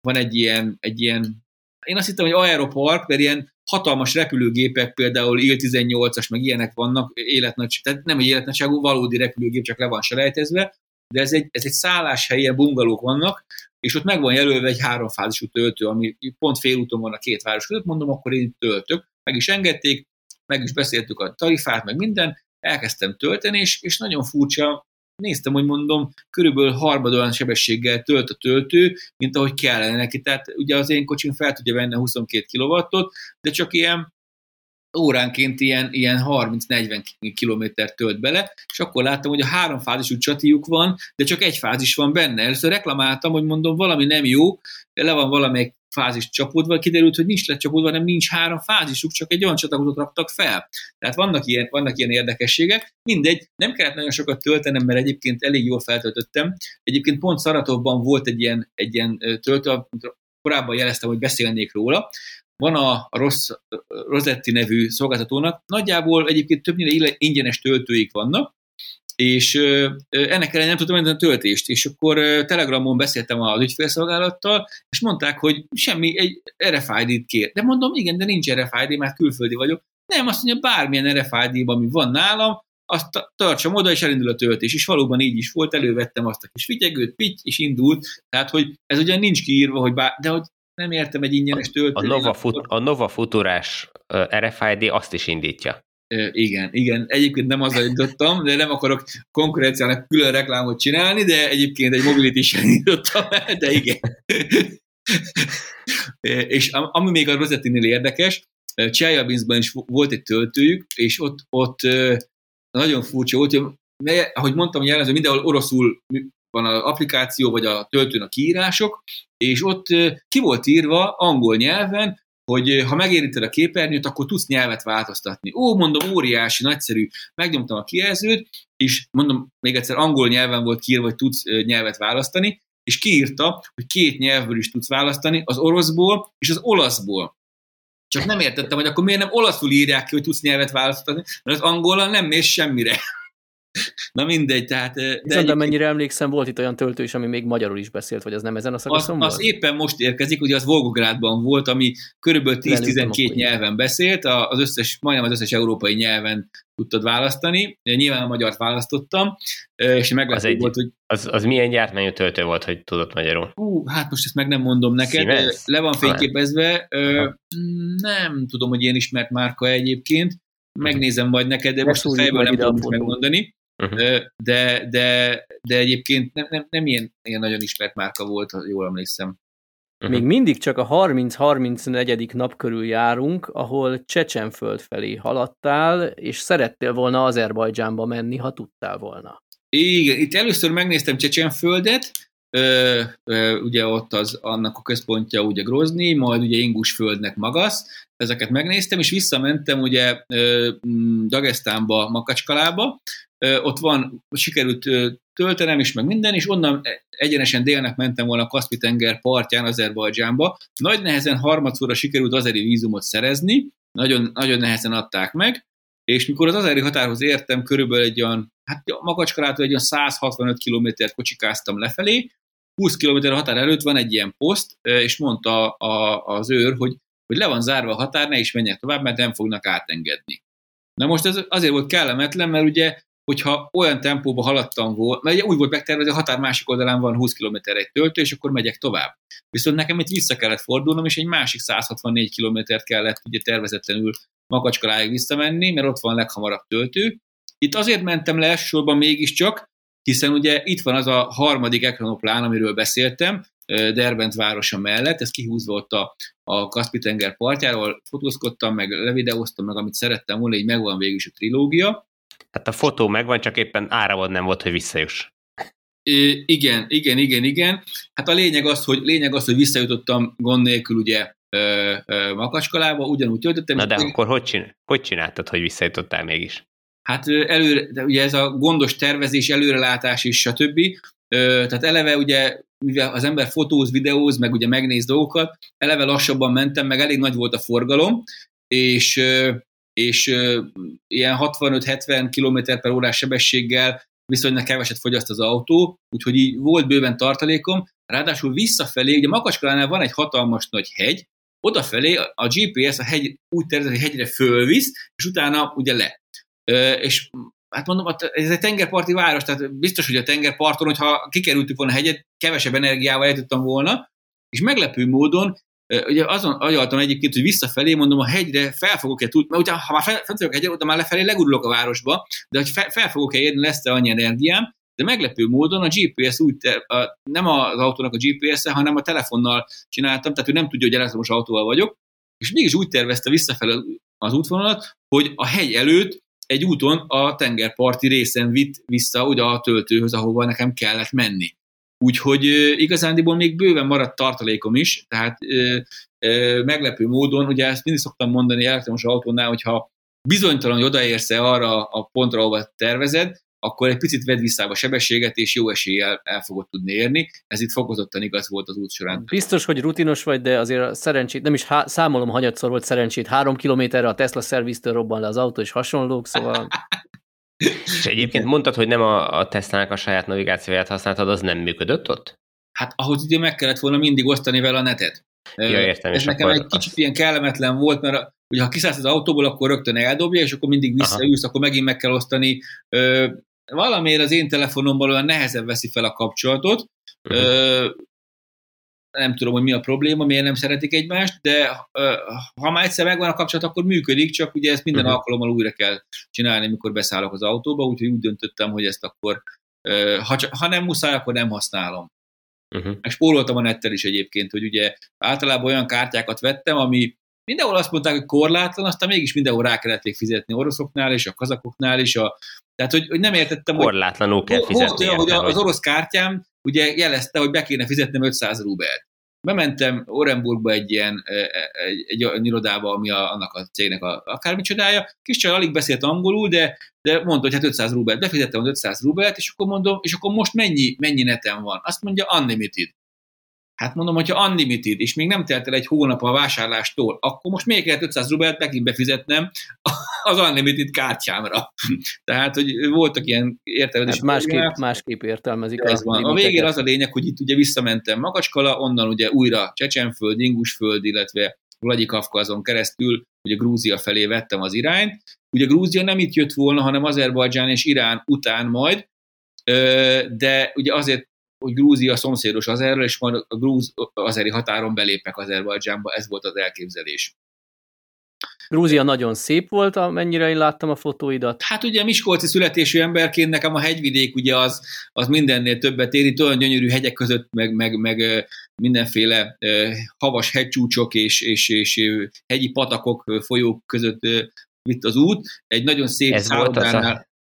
Speaker 2: van egy ilyen, egy ilyen én azt hittem, hogy aeropark, mert ilyen hatalmas repülőgépek, például Il-18-as, meg ilyenek vannak, életnagy, tehát nem egy életnagyságú, valódi repülőgép, csak le van selejtezve, de ez egy, ez egy szálláshely, ilyen bungalók vannak, és ott meg van jelölve egy háromfázisú töltő, ami pont félúton van a két város között, mondom, akkor én töltök. Meg is engedték, meg is beszéltük a tarifát, meg minden, elkezdtem tölteni, és, és nagyon furcsa, néztem, hogy mondom, körülbelül harmad olyan sebességgel tölt a töltő, mint ahogy kellene neki. Tehát ugye az én kocsim fel tudja venni 22 kW-ot, de csak ilyen óránként ilyen, ilyen 30-40 kilométer tölt bele, és akkor láttam, hogy a három fázisú csatiuk van, de csak egy fázis van benne. Először reklamáltam, hogy mondom, valami nem jó, le van valamelyik fázis csapódva, kiderült, hogy nincs lecsapódva, hanem nincs három fázisuk, csak egy olyan csatlakozót raktak fel. Tehát vannak ilyen, vannak ilyen érdekességek. Mindegy, nem kellett nagyon sokat töltenem, mert egyébként elég jól feltöltöttem. Egyébként pont Szaratovban volt egy ilyen, egy ilyen töltő, korábban jeleztem, hogy beszélnék róla. Van a, Rossz, Rosetti nevű szolgáltatónak, nagyjából egyébként többnyire ingyenes töltőik vannak, és ennek ellenére nem tudtam menni a töltést, és akkor Telegramon beszéltem az ügyfélszolgálattal, és mondták, hogy semmi, egy RFID-t kér. De mondom, igen, de nincs RFID, mert külföldi vagyok. Nem, azt mondja, bármilyen RFID, ami van nálam, azt tartsam oda, és elindul a töltés. És valóban így is volt, elővettem azt a kis figyegőt, pitty, és indult. Tehát, hogy ez ugyan nincs kiírva, hogy bár, de hogy nem értem egy ingyenes töltőt.
Speaker 1: A Nova, fut, a Nova Futurás RFID azt is indítja.
Speaker 2: Igen, igen. Egyébként nem azzal indítottam, de nem akarok konkurenciának külön reklámot csinálni, de egyébként egy mobility sem indítottam el, de igen. és ami még a Rosettinél érdekes, Cseljabinszban is volt egy töltőjük, és ott, ott nagyon furcsa volt, hogy ahogy mondtam, hogy jellemző mindenhol oroszul van az applikáció, vagy a töltőn a kiírások, és ott ki volt írva angol nyelven, hogy ha megérinted a képernyőt, akkor tudsz nyelvet változtatni. Ó, mondom, óriási, nagyszerű. Megnyomtam a kijelzőt, és mondom, még egyszer angol nyelven volt kiírva, hogy tudsz nyelvet választani, és kiírta, hogy két nyelvből is tudsz választani, az oroszból és az olaszból. Csak nem értettem, hogy akkor miért nem olaszul írják ki, hogy tudsz nyelvet választani, mert az angolal nem mész semmire. Na mindegy, tehát... De
Speaker 3: Viszont egy... mennyire emlékszem, volt itt olyan töltő is, ami még magyarul is beszélt, vagy az nem ezen a szakaszon
Speaker 2: az, az éppen most érkezik, ugye az Volgográdban volt, ami körülbelül 10-12 nyelven beszélt, az összes, majdnem az összes európai nyelven tudtad választani. Nyilván a magyart választottam, és meglepő volt, hogy...
Speaker 1: Az, az milyen gyártmányú töltő volt, hogy tudott magyarul?
Speaker 2: Ú, hát most ezt meg nem mondom neked. Siemens? Le van fényképezve. Ö, nem tudom, hogy ilyen ismert márka egyébként. Megnézem majd neked, de most, most fejből nem tudom megmondani. Uh-huh. De, de, de egyébként nem, nem, nem ilyen, ilyen nagyon ismert márka volt, jól emlékszem.
Speaker 3: Uh-huh. Még mindig csak a 30-34. nap körül járunk, ahol Csecsenföld felé haladtál, és szerettél volna Azerbajdzsánba menni, ha tudtál volna.
Speaker 2: Igen, itt először megnéztem Csecsenföldet, ö, ö, ugye ott az, annak a központja ugye Grozni, majd ugye Ingusföldnek Magasz, ezeket megnéztem, és visszamentem ugye Dagestánba, Makacskalába, ott van, sikerült töltenem is, meg minden, és onnan egyenesen délnek mentem volna a Kaszpi-tenger partján Azerbajdzsánba. Nagy nehezen harmadszorra sikerült azeri vízumot szerezni, nagyon, nagyon nehezen adták meg, és mikor az azeri határhoz értem, körülbelül egy olyan, hát Makacskalától egy olyan 165 kilométert kocsikáztam lefelé, 20 km határ előtt van egy ilyen poszt, és mondta a, az őr, hogy, hogy le van zárva a határ, ne is menjek tovább, mert nem fognak átengedni. Na most ez azért volt kellemetlen, mert ugye hogyha olyan tempóba haladtam volna, mert ugye úgy volt megtervezve, a határ másik oldalán van 20 km egy töltő, és akkor megyek tovább. Viszont nekem itt vissza kellett fordulnom, és egy másik 164 kilométert kellett ugye tervezetlenül Makacskaláig visszamenni, mert ott van leghamarabb töltő. Itt azért mentem le elsősorban mégiscsak, hiszen ugye itt van az a harmadik ekranoplán, amiről beszéltem, Derbent városa mellett, ez kihúzva ott a, a Kaspi-tenger partjáról, fotózkodtam, meg levideóztam, meg amit szerettem volna, így megvan végül is a trilógia,
Speaker 1: Hát a fotó megvan, csak éppen áramod nem volt, hogy visszajuss.
Speaker 2: Igen, igen, igen, igen. Hát a lényeg az, hogy, lényeg az, hogy visszajutottam gond nélkül ugye ö, ö, Makaskalába, ugyanúgy töltöttem.
Speaker 1: Na de akkor hogy, csin- hogy csináltad, hogy visszajutottál mégis?
Speaker 2: Hát előre, de ugye ez a gondos tervezés, előrelátás és stb. Ö, tehát eleve ugye, mivel az ember fotóz, videóz, meg ugye megnéz dolgokat, eleve lassabban mentem, meg elég nagy volt a forgalom, és és ilyen 65-70 km per órás sebességgel viszonylag keveset fogyaszt az autó, úgyhogy így volt bőven tartalékom, ráadásul visszafelé, ugye Makaskalánál van egy hatalmas nagy hegy, odafelé a GPS a hegy úgy tervez, hogy hegyre fölvisz, és utána ugye le. És hát mondom, ez egy tengerparti város, tehát biztos, hogy a tengerparton, hogyha kikerültük volna a hegyet, kevesebb energiával eljutottam volna, és meglepő módon Ugye azon agyaltam egyébként, hogy visszafelé mondom, a hegyre fel fogok-e tudni, mert ugye, ha már fel a hegyre, oda már lefelé legurulok a városba, de hogy fel, fel fogok-e érni, lesz-e annyi energiám, de meglepő módon a GPS úgy, a, nem az autónak a GPS-e, hanem a telefonnal csináltam, tehát ő nem tudja, hogy elektromos autóval vagyok, és mégis úgy tervezte visszafelé az útvonalat, hogy a hegy előtt egy úton a tengerparti részen vitt vissza oda a töltőhöz, ahova nekem kellett menni. Úgyhogy igazándiból még bőven maradt tartalékom is, tehát ö, ö, meglepő módon, ugye ezt mindig szoktam mondani elektromos autónál, hogyha bizonytalan, hogy odaérsz-e arra a pontra, ahova tervezed, akkor egy picit vedd vissza a sebességet, és jó eséllyel el fogod tudni érni. Ez itt fokozottan igaz volt az út során.
Speaker 3: Biztos, hogy rutinos vagy, de azért szerencsét, nem is há- számolom, hanyatszor volt szerencsét, három kilométerre a Tesla szerviztől robban le az autó, és hasonlók, szóval...
Speaker 1: és egyébként mondtad, hogy nem a, a Tesla-nak a saját navigációját használtad, az nem működött ott?
Speaker 2: Hát ahhoz ugye meg kellett volna mindig osztani vele a netet.
Speaker 1: Ja, értem.
Speaker 2: Ez nekem egy kicsit ilyen kellemetlen volt, mert ugye ha kiszállsz az autóból, akkor rögtön eldobja, és akkor mindig visszaülsz, akkor megint meg kell osztani. Valamiért az én telefonomból olyan nehezebb veszi fel a kapcsolatot. Uh-huh. Nem tudom, hogy mi a probléma, miért nem szeretik egymást, de ö, ha már egyszer megvan a kapcsolat, akkor működik, csak ugye ezt minden uh-huh. alkalommal újra kell csinálni, amikor beszállok az autóba, úgyhogy úgy döntöttem, hogy ezt akkor, ö, ha, csak, ha nem muszáj, akkor nem használom. Uh-huh. Meg spóroltam a nettel is egyébként, hogy ugye általában olyan kártyákat vettem, ami mindenhol azt mondták, hogy korlátlan, aztán mégis mindenhol rá kellett fizetni oroszoknál és a kazakoknál is. A, tehát, hogy, hogy nem értettem,
Speaker 1: Korlátlanul kell fizetni.
Speaker 2: Hogy, hogy az orosz kártyám ugye jelezte, hogy be kéne fizetnem 500 rubelt. Bementem Orenburgba egy ilyen egy, egy, egy irodába, ami a, annak a cégnek a, akármicsodája. Kis csaj alig beszélt angolul, de, de mondta, hogy hát 500 rubelt. Befizettem az 500 rubelt, és akkor mondom, és akkor most mennyi, mennyi netem van? Azt mondja, unlimited. Hát mondom, hogyha unlimited, és még nem telt el egy hónap a vásárlástól, akkor most még kellett 500 rubelt megint befizetnem az unlimited kártyámra. Tehát, hogy voltak ilyen értelmezési
Speaker 3: hát másképp, másképp értelmezik.
Speaker 2: Ez van. A végén az a lényeg, hogy itt ugye visszamentem Magacskala, onnan ugye újra Csecsenföld, Ingusföld, illetve Vladikavkazon keresztül ugye Grúzia felé vettem az irányt. Ugye Grúzia nem itt jött volna, hanem Azerbajdzsán és Irán után majd, de ugye azért hogy Grúzia szomszédos Azerrel, és majd a grúz azeri határon belépek Azerbajdzsánba, ez volt az elképzelés.
Speaker 3: Grúzia nagyon szép volt, amennyire én láttam a fotóidat.
Speaker 2: Hát ugye Miskolci születésű emberként nekem a hegyvidék ugye az, az mindennél többet éri, olyan gyönyörű hegyek között, meg, meg, meg mindenféle havas hegycsúcsok és, és, és hegyi patakok, folyók között vitt az út. Egy nagyon szép
Speaker 1: Ez volt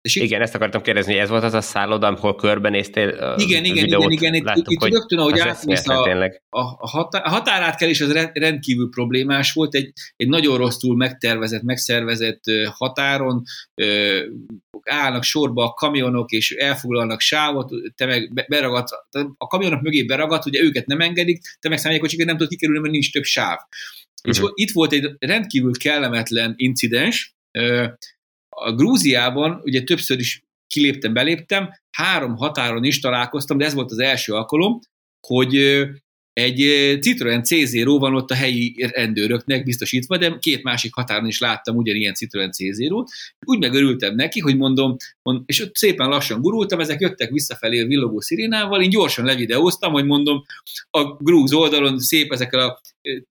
Speaker 1: és igen, ezt akartam kérdezni, hogy ez volt az a szálloda, ahol körbenéztél
Speaker 2: a Igen, igen, videót, igen, igen. Láttuk, itt, itt rögtön, ahogy átmész a, a, a, határ, a határátkelés az rendkívül problémás volt, egy, egy nagyon rosszul megtervezett, megszervezett határon, állnak sorba a kamionok, és elfoglalnak sávot, te meg beragadsz, a kamionok mögé beragadt, ugye őket nem engedik, te meg személykocsikat nem tudod kikerülni, mert nincs több sáv. Uh-huh. És mhm. itt volt egy rendkívül kellemetlen incidens, a Grúziában ugye többször is kiléptem, beléptem, három határon is találkoztam, de ez volt az első alkalom, hogy egy Citroen C0 van ott a helyi rendőröknek biztosítva, de két másik határon is láttam ugyanilyen Citroen C0-t. Úgy megörültem neki, hogy mondom, mond, és ott szépen lassan gurultam, ezek jöttek visszafelé a villogó szirénával, én gyorsan levideóztam, hogy mondom, a grúz oldalon szép ezekkel a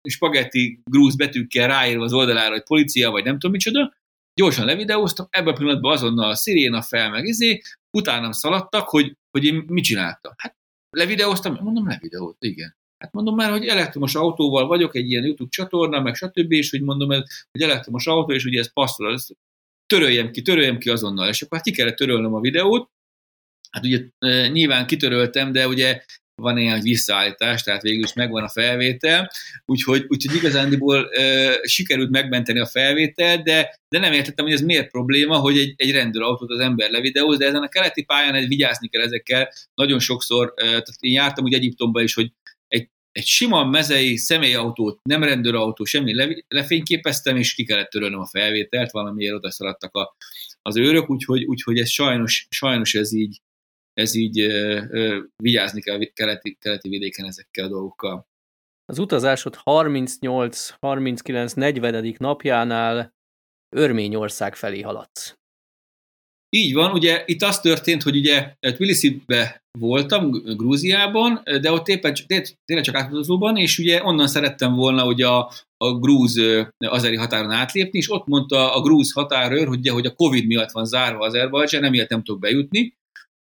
Speaker 2: spagetti grúz betűkkel ráírva az oldalára, hogy policia, vagy nem tudom micsoda, gyorsan levideóztam, ebben a pillanatban azonnal a sziréna fel, meg izé, utánam szaladtak, hogy, hogy én mit csináltam. Hát levideóztam, mondom, levideót, igen. Hát mondom már, hogy elektromos autóval vagyok, egy ilyen YouTube csatorna, meg stb. és hogy mondom, ez egy elektromos autó, és ugye ez passzol, ezt töröljem ki, töröljem ki azonnal, és akkor hát ki kellett törölnöm a videót, Hát ugye e, nyilván kitöröltem, de ugye van ilyen visszaállítás, tehát végül is megvan a felvétel, úgyhogy, úgyhogy igazándiból e, sikerült megmenteni a felvétel, de, de nem értettem, hogy ez miért probléma, hogy egy, egy rendőrautót az ember levideóz, de ezen a keleti pályán egy vigyázni kell ezekkel. Nagyon sokszor, e, tehát én jártam úgy Egyiptomba is, hogy egy, egy sima mezei személyautót, nem rendőrautó, semmi le, lefényképeztem, és ki kellett törölnöm a felvételt, valamiért oda szaladtak a, az őrök, úgyhogy, úgyhogy ez sajnos, sajnos ez így, ez így ö, ö, vigyázni kell a keleti, keleti vidéken ezekkel a dolgokkal.
Speaker 3: Az utazásod 38, 39, 40. napjánál Örményország felé haladsz.
Speaker 2: Így van, ugye itt az történt, hogy ugye Tbilisi-be voltam, Grúziában, de ott éppen tényleg csak átutazóban, és ugye onnan szerettem volna hogy a, a grúz azeri határon átlépni, és ott mondta a grúz határőr, hogy, ugye, hogy a Covid miatt van zárva az Erbajdzsán, emiatt nem tudok bejutni,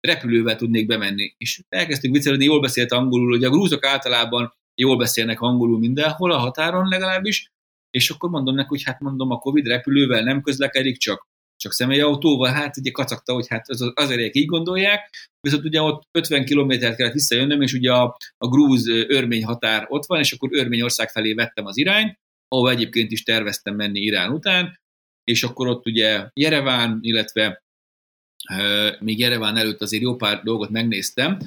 Speaker 2: repülővel tudnék bemenni. És elkezdtünk viccelődni, jól beszélt angolul, hogy a grúzok általában jól beszélnek angolul mindenhol, a határon legalábbis, és akkor mondom neki, hogy hát mondom, a Covid repülővel nem közlekedik, csak csak személyautóval, hát ugye kacagta, hogy hát az, azért így gondolják, viszont ugye ott 50 kilométert kellett visszajönnöm, és ugye a, a grúz örmény határ ott van, és akkor Örményország felé vettem az irányt, ahol egyébként is terveztem menni Irán után, és akkor ott ugye Jereván, illetve még Jereván előtt azért jó pár dolgot megnéztem,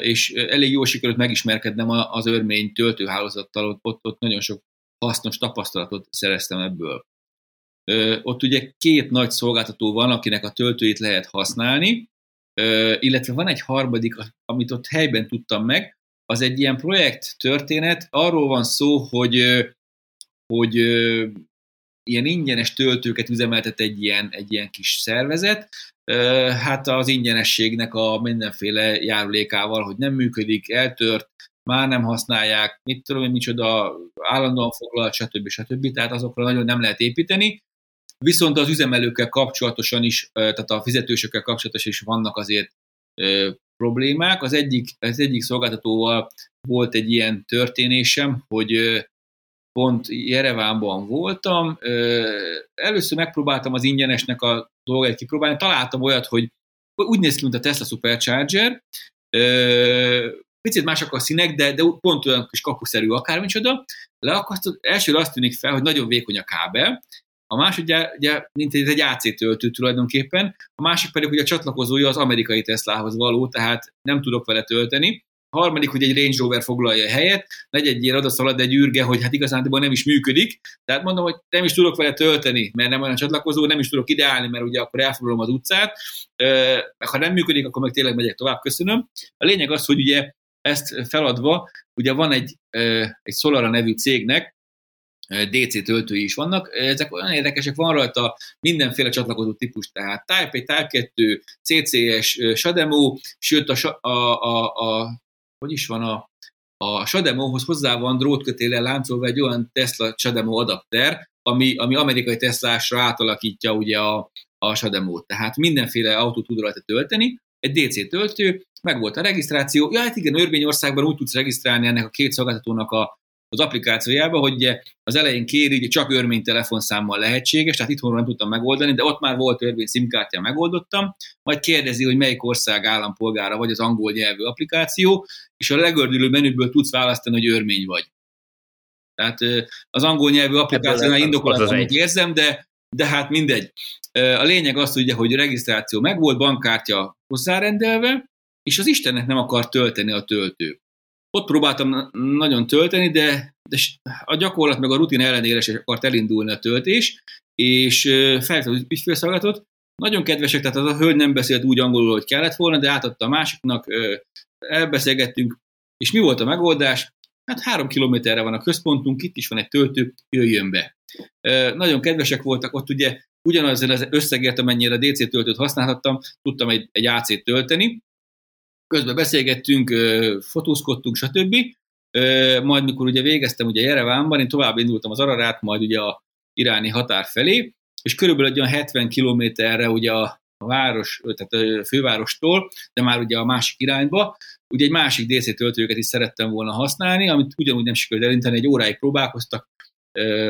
Speaker 2: és elég jól sikerült megismerkednem az örmény töltőhálózattal, ott, ott nagyon sok hasznos tapasztalatot szereztem ebből. Ott ugye két nagy szolgáltató van, akinek a töltőit lehet használni, illetve van egy harmadik, amit ott helyben tudtam meg, az egy ilyen projekt történet, arról van szó, hogy, hogy ilyen ingyenes töltőket üzemeltet egy ilyen, egy ilyen kis szervezet, hát az ingyenességnek a mindenféle járulékával, hogy nem működik, eltört, már nem használják, mit tudom én, micsoda, állandóan foglalt, stb. stb. Tehát azokra nagyon nem lehet építeni, Viszont az üzemelőkkel kapcsolatosan is, tehát a fizetősökkel kapcsolatosan is vannak azért problémák. Az egyik, az egyik szolgáltatóval volt egy ilyen történésem, hogy pont Jerevánban voltam. Először megpróbáltam az ingyenesnek a dolgait kipróbálni, találtam olyat, hogy úgy néz ki, mint a Tesla Supercharger, picit mások a színek, de, de pont olyan kis kapuszerű akármicsoda, leakasztott, elsőre azt tűnik fel, hogy nagyon vékony a kábel, a másik ugye, mint egy, egy AC töltő tulajdonképpen, a másik pedig, hogy a csatlakozója az amerikai Teslahoz való, tehát nem tudok vele tölteni. A harmadik, hogy egy Range Rover foglalja a helyet, negyedjére oda szalad egy űrge, hogy hát igazán nem is működik. Tehát mondom, hogy nem is tudok vele tölteni, mert nem olyan csatlakozó, nem is tudok ideálni, mert ugye akkor elfoglalom az utcát. Ha nem működik, akkor meg tényleg megyek tovább, köszönöm. A lényeg az, hogy ugye ezt feladva, ugye van egy, egy Solara nevű cégnek, DC töltői is vannak. Ezek olyan érdekesek, van rajta mindenféle csatlakozó típus, tehát Type 1, Type 2, CCS, Shademo, sőt a, a, a, a hogy is van a, a Shademo-hoz hozzá van drótkötéle láncolva egy olyan Tesla Shademo adapter, ami, ami amerikai Teslásra átalakítja ugye a, a Shademo-t. Tehát mindenféle autót tud rajta tölteni, egy DC töltő, meg volt a regisztráció. Ja, hát igen, Örményországban úgy tudsz regisztrálni ennek a két szolgáltatónak a, az applikációjába, hogy ugye az elején kéri, hogy csak örmény telefonszámmal lehetséges, tehát itthonról nem tudtam megoldani, de ott már volt örmény SIM-kártya, megoldottam, majd kérdezi, hogy melyik ország állampolgára vagy az angol nyelvű applikáció, és a legördülő menüből tudsz választani, hogy örmény vagy. Tehát az angol nyelvű applikációnál indokolat, amit érzem, de, de hát mindegy. A lényeg az, ugye, hogy a regisztráció megvolt, bankkártya hozzárendelve, és az Istennek nem akar tölteni a töltő. Ott próbáltam nagyon tölteni, de, de a gyakorlat meg a rutin ellenére is akart elindulni a töltés, és felhívtam az ügyfélszolgálatot. Nagyon kedvesek, tehát az a hölgy nem beszélt úgy angolul, hogy kellett volna, de átadta a másiknak, elbeszélgettünk, és mi volt a megoldás? Hát három kilométerre van a központunk, itt is van egy töltő, jöjjön be. Nagyon kedvesek voltak, ott ugye ugyanazzel az összegért, amennyire DC töltőt használhattam, tudtam egy, egy AC-t tölteni, közben beszélgettünk, fotózkodtunk, stb. Majd mikor ugye végeztem ugye Jerevánban, én tovább indultam az Ararát, majd ugye a iráni határ felé, és körülbelül egy olyan 70 kilométerre ugye a, város, tehát a fővárostól, de már ugye a másik irányba, ugye egy másik DC töltőket is szerettem volna használni, amit ugyanúgy nem sikerült elinteni, egy óráig próbálkoztak,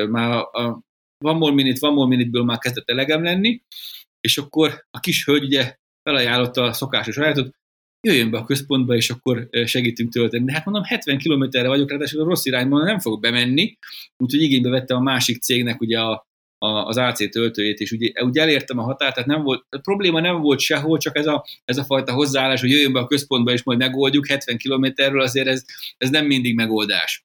Speaker 2: már a One More Minute, One More Minute-ből már kezdett elegem lenni, és akkor a kis hölgy ugye felajánlotta a szokásos ajánlatot, jöjjön be a központba, és akkor segítünk tölteni. De hát mondom, 70 kilométerre vagyok, ráadásul a rossz irányban nem fogok bemenni, úgyhogy igénybe vettem a másik cégnek ugye a, a, az AC töltőjét, és ugye, ugye elértem a határt, tehát nem volt, a probléma nem volt sehol, csak ez a, ez a fajta hozzáállás, hogy jöjjön be a központba, és majd megoldjuk 70 kilométerről, azért ez, ez nem mindig megoldás.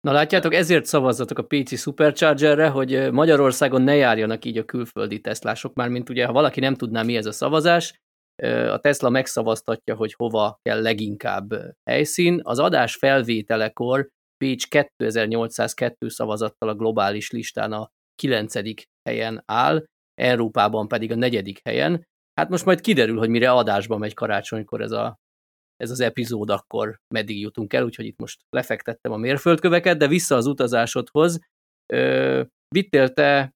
Speaker 3: Na látjátok, ezért szavazzatok a PC Superchargerre, hogy Magyarországon ne járjanak így a külföldi teszlások, már mint ugye, ha valaki nem tudná, mi ez a szavazás, a Tesla megszavaztatja, hogy hova kell leginkább helyszín. Az adás felvételekor Pécs 2802 szavazattal a globális listán a 9. helyen áll, Európában pedig a negyedik helyen. Hát most majd kiderül, hogy mire adásba megy karácsonykor ez, a, ez az epizód, akkor meddig jutunk el, úgyhogy itt most lefektettem a mérföldköveket, de vissza az utazásodhoz. Ö, vittél te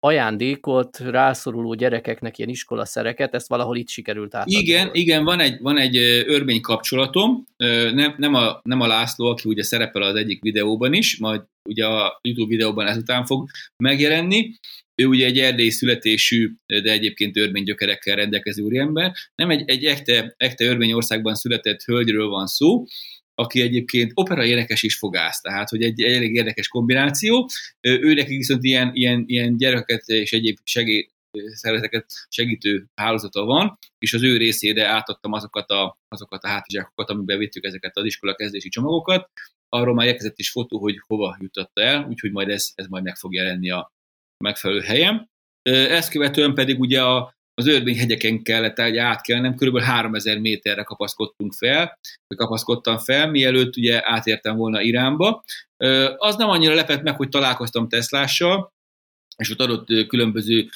Speaker 3: ajándékolt rászoruló gyerekeknek ilyen iskolaszereket, ezt valahol itt sikerült átadni.
Speaker 2: Igen, igen, van egy, van egy örmény kapcsolatom, nem, nem, a, nem a László, aki ugye szerepel az egyik videóban is, majd ugye a YouTube videóban ezután fog megjelenni, ő ugye egy erdélyi születésű, de egyébként örmény gyökerekkel rendelkező úriember. Nem egy, egy ekte, ekte örmény országban született hölgyről van szó, aki egyébként opera énekes is fogász, tehát hogy egy, egy elég érdekes kombináció. Ő neki viszont ilyen, ilyen, ilyen gyerekeket és egyéb segély, szervezeteket segítő hálózata van, és az ő részére átadtam azokat a, azokat a hátizsákokat, amiben vittük ezeket az iskola kezdési csomagokat. Arról már érkezett is fotó, hogy hova jutatta el, úgyhogy majd ez, ez majd meg fog jelenni a megfelelő helyen. Ezt követően pedig ugye a, az hegyeken kellett egy átkelnem, kb. 3000 méterre kapaszkodtunk fel, vagy kapaszkodtam fel, mielőtt ugye átértem volna Iránba. Az nem annyira lepett meg, hogy találkoztam Teslással, és ott adott különböző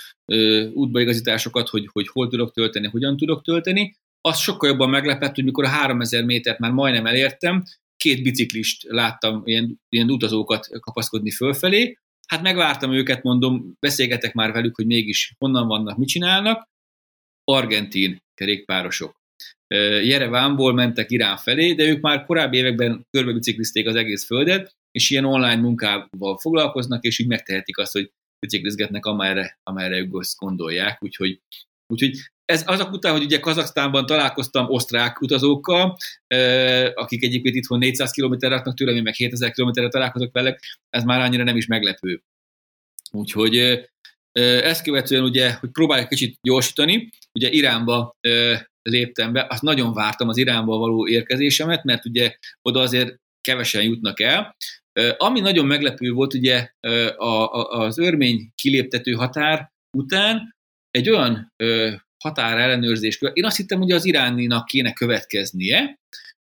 Speaker 2: útbaigazításokat, hogy, hogy hol tudok tölteni, hogyan tudok tölteni. Az sokkal jobban meglepett, hogy mikor a 3000 métert már majdnem elértem, két biciklist láttam, ilyen, ilyen utazókat kapaszkodni fölfelé, Hát megvártam őket, mondom, beszélgetek már velük, hogy mégis honnan vannak, mit csinálnak. Argentin kerékpárosok. Jerevánból mentek Irán felé, de ők már korábbi években körbebiciklizték az egész földet, és ilyen online munkával foglalkoznak, és így megtehetik azt, hogy biciklizgetnek, amerre, amerre ők azt gondolják. Úgyhogy, úgyhogy ez azok után, hogy ugye Kazaksztánban találkoztam osztrák utazókkal, akik egyébként itthon 400 km raknak tőlem, én meg 7000 km-re találkozok velük, ez már annyira nem is meglepő. Úgyhogy ezt követően ugye, hogy próbáljuk kicsit gyorsítani, ugye Iránba léptem be, azt nagyon vártam az Iránba való érkezésemet, mert ugye oda azért kevesen jutnak el. Ami nagyon meglepő volt ugye az örmény kiléptető határ után, egy olyan határellenőrzés. Én azt hittem, hogy az iráninak kéne következnie,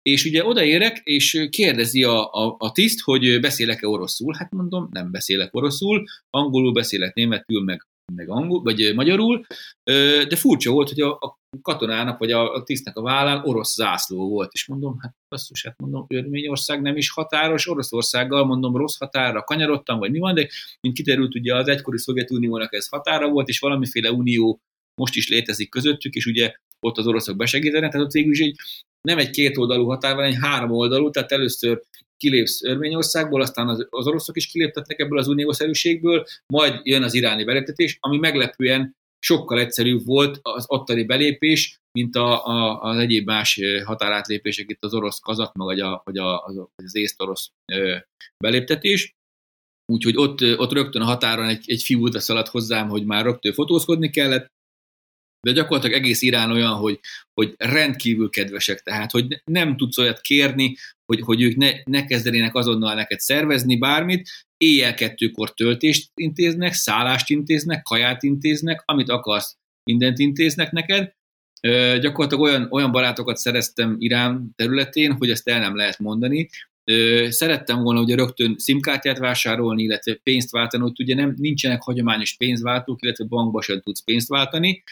Speaker 2: és ugye odaérek, és kérdezi a, a, a tiszt, hogy beszélek-e oroszul. Hát mondom, nem beszélek oroszul, angolul beszélek, németül, meg, meg angol, vagy magyarul, de furcsa volt, hogy a, a katonának, vagy a, a tisztnek a vállán orosz zászló volt, és mondom, hát basszus, hát mondom, Örményország nem is határos, Oroszországgal mondom, rossz határa kanyarodtam, vagy mi van, de mint kiderült, ugye az egykori Szovjetuniónak ez határa volt, és valamiféle unió most is létezik közöttük, és ugye ott az oroszok besegítenek, tehát ott végül is egy, nem egy kétoldalú határ, hanem egy három oldalú, tehát először kilépsz Örményországból, aztán az, az oroszok is kiléptetnek ebből az uniószerűségből, majd jön az iráni beléptetés, ami meglepően sokkal egyszerűbb volt az ottani belépés, mint a, a, az egyéb más határátlépések, itt az orosz kazak, vagy, a, vagy a, az észt-orosz beléptetés. Úgyhogy ott, ott rögtön a határon egy, egy fiú szaladt hozzám, hogy már rögtön fotózkodni kellett, de gyakorlatilag egész Irán olyan, hogy, hogy rendkívül kedvesek, tehát hogy nem tudsz olyat kérni, hogy, hogy ők ne, ne kezdenének azonnal neked szervezni bármit, éjjel kettőkor töltést intéznek, szállást intéznek, kaját intéznek, amit akarsz, mindent intéznek neked. Ö, gyakorlatilag olyan, olyan barátokat szereztem Irán területén, hogy ezt el nem lehet mondani. Ö, szerettem volna ugye rögtön szimkártyát vásárolni, illetve pénzt váltani, hogy ugye nem, nincsenek hagyományos pénzváltók, illetve bankba sem tudsz pénzt váltani,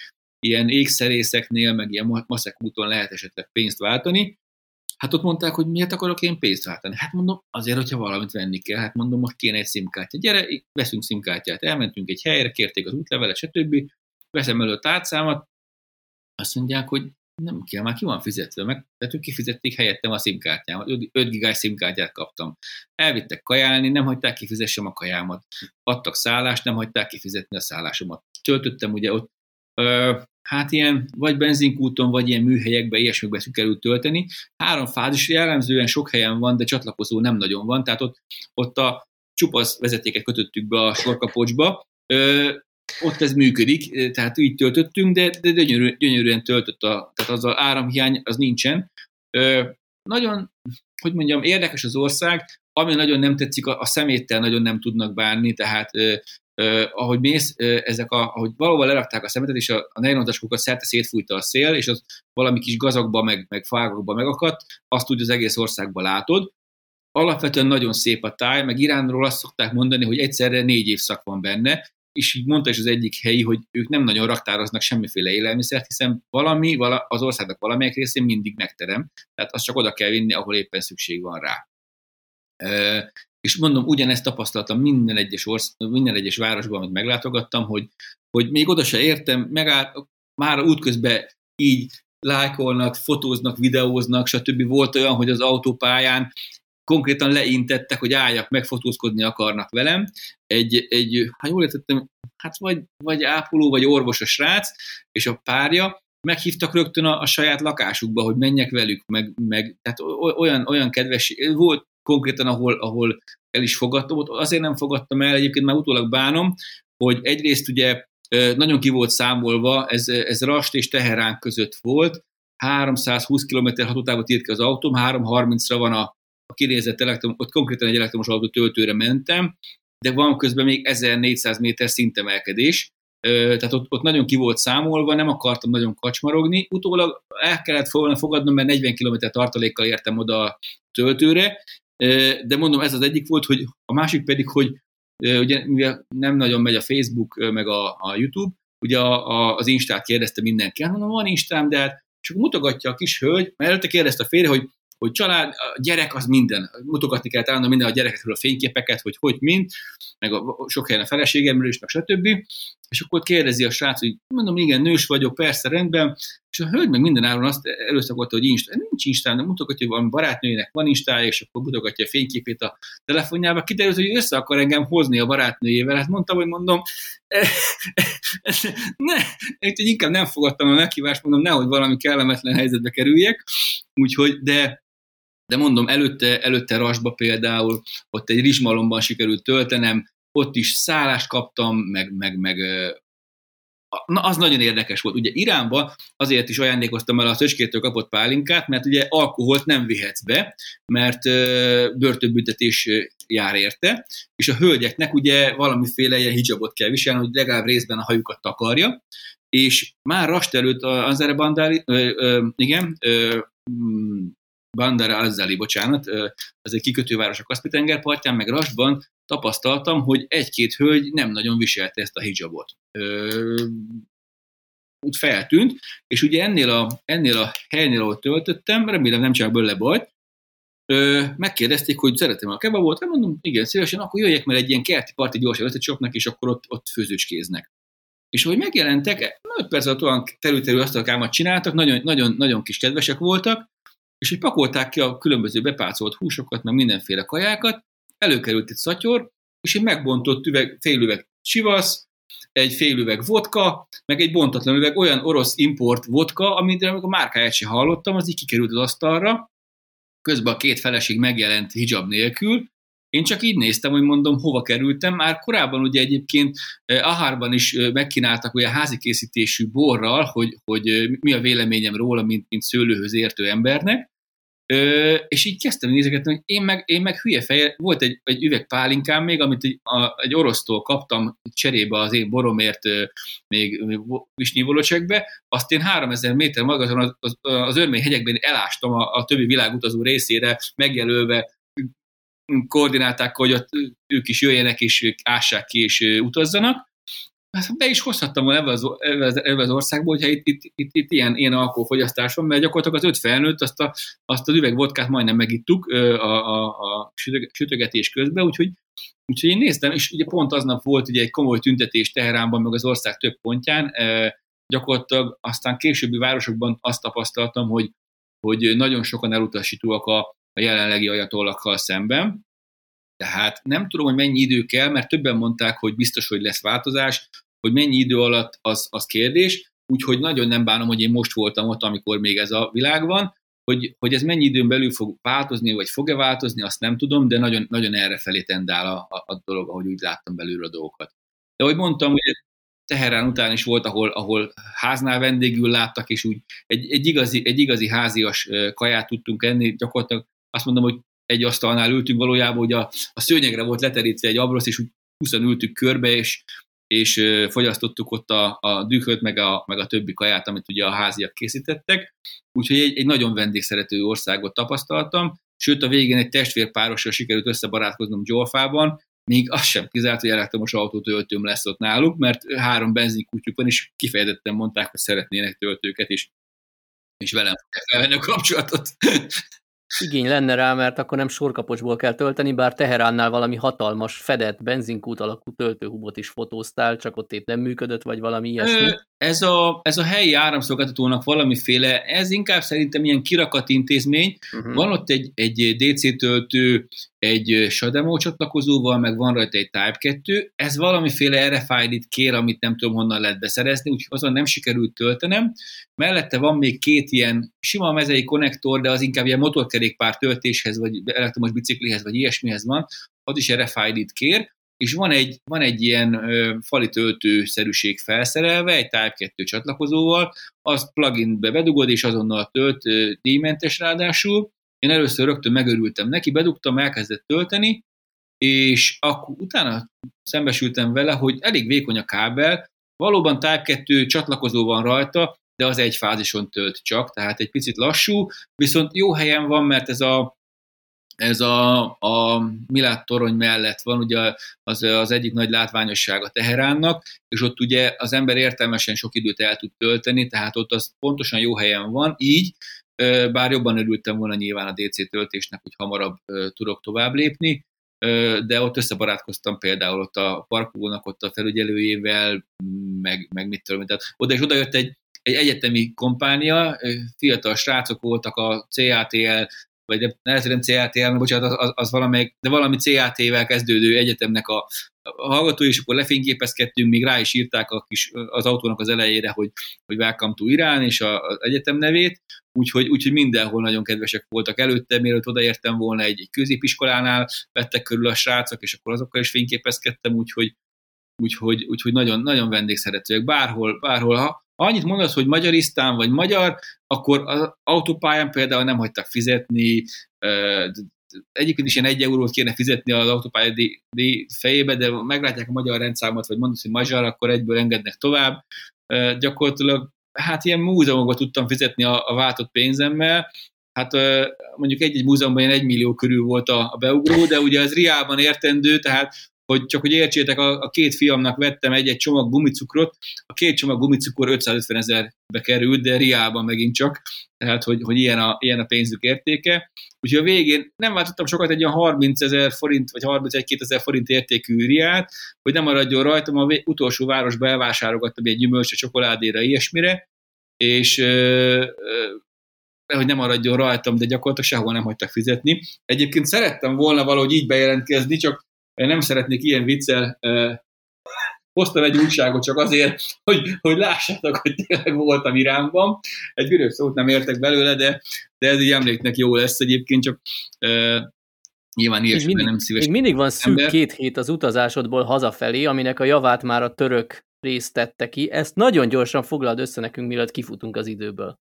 Speaker 2: ilyen ékszerészeknél, meg ilyen maszek úton lehet esetleg pénzt váltani. Hát ott mondták, hogy miért akarok én pénzt váltani. Hát mondom, azért, hogyha valamit venni kell. Hát mondom, most kéne egy szimkártya. Gyere, veszünk szimkártyát. Elmentünk egy helyre, kérték az útlevelet, stb. Veszem elő a tárcámat, azt mondják, hogy nem kell, már ki van fizetve, meg, tehát ők kifizették helyettem a szimkártyámat, 5 gigás szimkártyát kaptam. Elvittek kajálni, nem hagyták kifizessem a kajámat. Adtak szállást, nem hagyták kifizetni a szállásomat. Töltöttem ugye ott hát ilyen vagy benzinkúton, vagy ilyen műhelyekbe, ilyesmikbe sikerült tölteni. Három fázis jellemzően sok helyen van, de csatlakozó nem nagyon van, tehát ott, ott a csupasz vezetéket kötöttük be a sorkapocsba, Ö, ott ez működik, tehát így töltöttünk, de, de gyönyörű, gyönyörűen töltött, a, tehát az a áramhiány az nincsen. Ö, nagyon, hogy mondjam, érdekes az ország, ami nagyon nem tetszik, a, a szeméttel nagyon nem tudnak bánni, tehát Uh, ahogy mész, uh, ezek a, ahogy valahol lerakták a szemetet, és a, a nejlontaskokat szerte szétfújta a szél, és az valami kis gazakba, meg, meg fágokba megakadt, azt úgy az egész országban látod. Alapvetően nagyon szép a táj, meg Iránról azt szokták mondani, hogy egyszerre négy évszak van benne, és így mondta is az egyik helyi, hogy ők nem nagyon raktároznak semmiféle élelmiszert, hiszen valami vala, az országnak valamelyik részén mindig megterem, tehát azt csak oda kell vinni, ahol éppen szükség van rá. És mondom, ugyanezt tapasztaltam minden egyes, orsz, minden egyes városban, amit meglátogattam, hogy, hogy még oda se értem, megáll, már útközben így lájkolnak, fotóznak, videóznak, stb. Volt olyan, hogy az autópályán konkrétan leintettek, hogy álljak meg, fotózkodni akarnak velem. Egy, egy ha jól értettem, hát vagy, vagy ápoló, vagy orvos a srác, és a párja, meghívtak rögtön a, a saját lakásukba, hogy menjek velük, meg, meg tehát olyan, olyan kedves, volt konkrétan, ahol, ahol el is fogadtam, ott azért nem fogadtam el, egyébként már utólag bánom, hogy egyrészt ugye nagyon ki volt számolva, ez, ez Rast és Teherán között volt, 320 km hatótávot írt ki az autóm, 330-ra van a, a kinézett elektrom, ott konkrétan egy elektromos autó töltőre mentem, de van közben még 1400 méter szintemelkedés, tehát ott, ott nagyon ki volt számolva, nem akartam nagyon kacsmarogni, utólag el kellett volna fogadnom, mert 40 km tartalékkal értem oda a töltőre, de mondom, ez az egyik volt, hogy a másik pedig, hogy ugye mivel nem nagyon megy a Facebook, meg a, a YouTube, ugye a, a, az Instát kérdezte mindenki, hát mondom, van Instám, de hát csak mutogatja a kis hölgy, mert előtte kérdezte a férje, hogy hogy család, a gyerek az minden. Mutogatni kell állandóan minden a gyerekekről a fényképeket, hogy hogy mind, meg a, sok helyen a feleségemről is, meg stb. És akkor kérdezi a srác, hogy mondom, igen, nős vagyok, persze, rendben, és a hölgy meg minden áron azt előszakolta, hogy Insta. Nincs Instán, de mutogatja, hogy valami barátnőjének van Instája, és akkor mutogatja a fényképét a telefonjába. Kiderült, hogy össze akar engem hozni a barátnőjével. Hát mondtam, hogy mondom, ne, én inkább nem fogadtam a meghívást, mondom, nehogy valami kellemetlen helyzetbe kerüljek. Úgyhogy, de de mondom, előtte, előtte Rasba például, ott egy rizsmalomban sikerült töltenem, ott is szállást kaptam, meg, meg, meg Na, az nagyon érdekes volt. Ugye Iránba azért is ajándékoztam el a töcskétől kapott pálinkát, mert ugye alkoholt nem vihetsz be, mert börtönbüntetés jár érte, és a hölgyeknek ugye valamiféle ilyen hijabot kell viselni, hogy legalább részben a hajukat takarja, és már rast előtt az ö, igen, ö, Bandara Azzali, bocsánat, az egy kikötőváros a Kaspi-tenger partján, meg Rasban tapasztaltam, hogy egy-két hölgy nem nagyon viselte ezt a hijabot. Úgy feltűnt, és ugye ennél a, ennél a helynél, ahol töltöttem, remélem nem csak bőle baj, megkérdezték, hogy szeretem a kebabot, hát mondom, igen, szívesen, akkor jöjjek, mert egy ilyen kerti parti gyorsan összecsapnak, és akkor ott, ott főzőcskéznek. És ahogy megjelentek, 5 perc alatt olyan terülterű asztalkámat csináltak, nagyon, nagyon, nagyon kis kedvesek voltak, és hogy pakolták ki a különböző bepácolt húsokat, meg mindenféle kajákat, előkerült egy szatyor, és egy megbontott üveg, fél üveg csivasz, egy fél üveg vodka, meg egy bontatlan üveg olyan orosz import vodka, amit a márkáját sem hallottam, az így kikerült az asztalra, közben a két feleség megjelent hijab nélkül, én csak így néztem, hogy mondom, hova kerültem. Már korábban ugye egyébként eh, Ahárban is eh, megkínáltak olyan házi készítésű borral, hogy, hogy eh, mi a véleményem róla, mint, mint szőlőhöz értő embernek. Ö, és így kezdtem nézegetni, hogy én meg, én meg hülye feje, volt egy, egy üveg pálinkám még, amit egy, a, egy orosztól kaptam cserébe az én boromért ö, még, még visnyivolocsegbe, azt én 3000 méter magasan az, az, az örmény hegyekben elástam a, a többi világutazó részére, megjelölve koordináták, hogy ott ők is jöjjenek, és ássák ki, és utazzanak, hát be is hozhattam volna ebbe az, ebbe az, ebbe az országba, hogyha itt, itt, itt, itt ilyen, ilyen alkoholfogyasztás van, mert gyakorlatilag az öt felnőtt azt, a, azt az üvegvodkát majdnem megittuk a, a, a sütögetés közben, úgyhogy, úgyhogy én néztem, és ugye pont aznap volt ugye egy komoly tüntetés Teheránban, meg az ország több pontján, gyakorlatilag aztán későbbi városokban azt tapasztaltam, hogy, hogy nagyon sokan elutasítóak a, a jelenlegi ajatollakkal szemben, tehát nem tudom, hogy mennyi idő kell, mert többen mondták, hogy biztos, hogy lesz változás, hogy mennyi idő alatt az, az kérdés, úgyhogy nagyon nem bánom, hogy én most voltam ott, amikor még ez a világ van, hogy, hogy ez mennyi időn belül fog változni, vagy fog-e változni, azt nem tudom, de nagyon, nagyon erre felé tendál a, a, a dolog, ahogy úgy láttam belül a dolgokat. De ahogy mondtam, hogy Teherán után is volt, ahol, ahol háznál vendégül láttak, és úgy egy, egy, igazi, egy igazi házias kaját tudtunk enni, gyakorlatilag azt mondom, hogy egy asztalnál ültünk valójában, hogy a, a szőnyegre volt leterítve egy abrosz, és úgy 20 ültük körbe, és, és fogyasztottuk ott a, a dühöt, meg a, meg a többi kaját, amit ugye a háziak készítettek. Úgyhogy egy, egy nagyon vendégszerető országot tapasztaltam, sőt a végén egy testvérpárossal sikerült összebarátkoznom Gyolfában, még az sem kizárt, hogy elektromos autótöltőm lesz ott náluk, mert három benzinkutyuk van, és kifejezetten mondták, hogy szeretnének töltőket, és, és velem fogják felvenni a kapcsolatot.
Speaker 3: Igény lenne rá, mert akkor nem sorkapocsból kell tölteni, bár Teheránnál valami hatalmas, fedett benzinkút alakú töltőhubot is fotóztál, csak ott épp nem működött, vagy valami ilyesmi.
Speaker 2: Ez a, ez a helyi áramszolgáltatónak valamiféle, ez inkább szerintem ilyen kirakat intézmény. Uh-huh. Van ott egy, egy DC töltő, egy SADEMO csatlakozóval, meg van rajta egy Type 2. Ez valamiféle RFID-t kér, amit nem tudom honnan lehet beszerezni, úgyhogy azon nem sikerült töltenem. Mellette van még két ilyen sima mezei konnektor, de az inkább ilyen motorkerékpár töltéshez, vagy elektromos biciklihez, vagy ilyesmihez van, az is RFID-t kér, és van egy, van egy ilyen ö, fali töltőszerűség felszerelve, egy Type 2 csatlakozóval, azt pluginbe bedugod, és azonnal tölt, díjmentes ráadásul. Én először rögtön megörültem neki, bedugtam, elkezdett tölteni, és akkor utána szembesültem vele, hogy elég vékony a kábel, valóban Type 2 csatlakozó van rajta, de az egy fázison tölt csak, tehát egy picit lassú, viszont jó helyen van, mert ez a ez a, a Milát torony mellett van, ugye az, az egyik nagy látványossága Teheránnak, és ott ugye az ember értelmesen sok időt el tud tölteni, tehát ott az pontosan jó helyen van, így, bár jobban örültem volna nyilván a DC töltésnek, hogy hamarabb tudok tovább lépni, de ott összebarátkoztam például ott a parkolónak, ott a felügyelőjével, meg, meg mit tudom, tehát oda és oda jött egy, egy egyetemi kompánia, fiatal srácok voltak a CATL vagy lehet, hogy nem CATL, bocsánat, az, az valamelyik, de valami CAT-vel kezdődő egyetemnek a, a hallgatói, és akkor lefényképezkedtünk, még rá is írták a kis, az autónak az elejére, hogy, hogy Welcome to Irán, és a, az egyetem nevét, úgyhogy, úgyhogy mindenhol nagyon kedvesek voltak előtte, mielőtt odaértem volna egy, egy középiskolánál, vettek körül a srácok, és akkor azokkal is fényképezkedtem, úgyhogy, úgyhogy, úgyhogy nagyon, nagyon vendégszeretőek. Bárhol, bárhol, ha annyit mondasz, hogy magyarisztán vagy magyar, akkor az autópályán például nem hagytak fizetni, egyébként is ilyen egy eurót kéne fizetni az autópálya fejébe, de meglátják a magyar rendszámot, vagy mondasz, hogy magyar, akkor egyből engednek tovább. Gyakorlatilag hát ilyen múzeumokba tudtam fizetni a, a váltott pénzemmel, hát mondjuk egy-egy múzeumban ilyen egy millió körül volt a, a beugró, de ugye az Riában értendő, tehát hogy csak hogy értsétek, a, a két fiamnak vettem egy-egy csomag gumicukrot, a két csomag gumicukor 550 ezerbe került, de riában megint csak, tehát hogy, hogy ilyen, a, ilyen a pénzük értéke. Úgyhogy a végén nem váltottam sokat egy olyan 30 ezer forint, vagy 31 ezer forint értékű riát, hogy nem maradjon rajtam, a utolsó városba elvásárolgattam egy gyümölcsre, csokoládéra, ilyesmire, és ö, ö, hogy nem maradjon rajtam, de gyakorlatilag sehol nem hagytak fizetni. Egyébként szerettem volna valahogy így bejelentkezni, csak nem szeretnék ilyen viccel hoztam egy újságot csak azért, hogy, hogy lássátok, hogy tényleg voltam Iránban. Egy vörös szót nem értek belőle, de, de ez így emléknek jó lesz egyébként, csak uh, nyilván ilyesmiben nem szíves.
Speaker 3: Még mindig van szűk ember. két hét az utazásodból hazafelé, aminek a javát már a török részt tette ki. Ezt nagyon gyorsan foglald össze nekünk, mielőtt kifutunk az időből.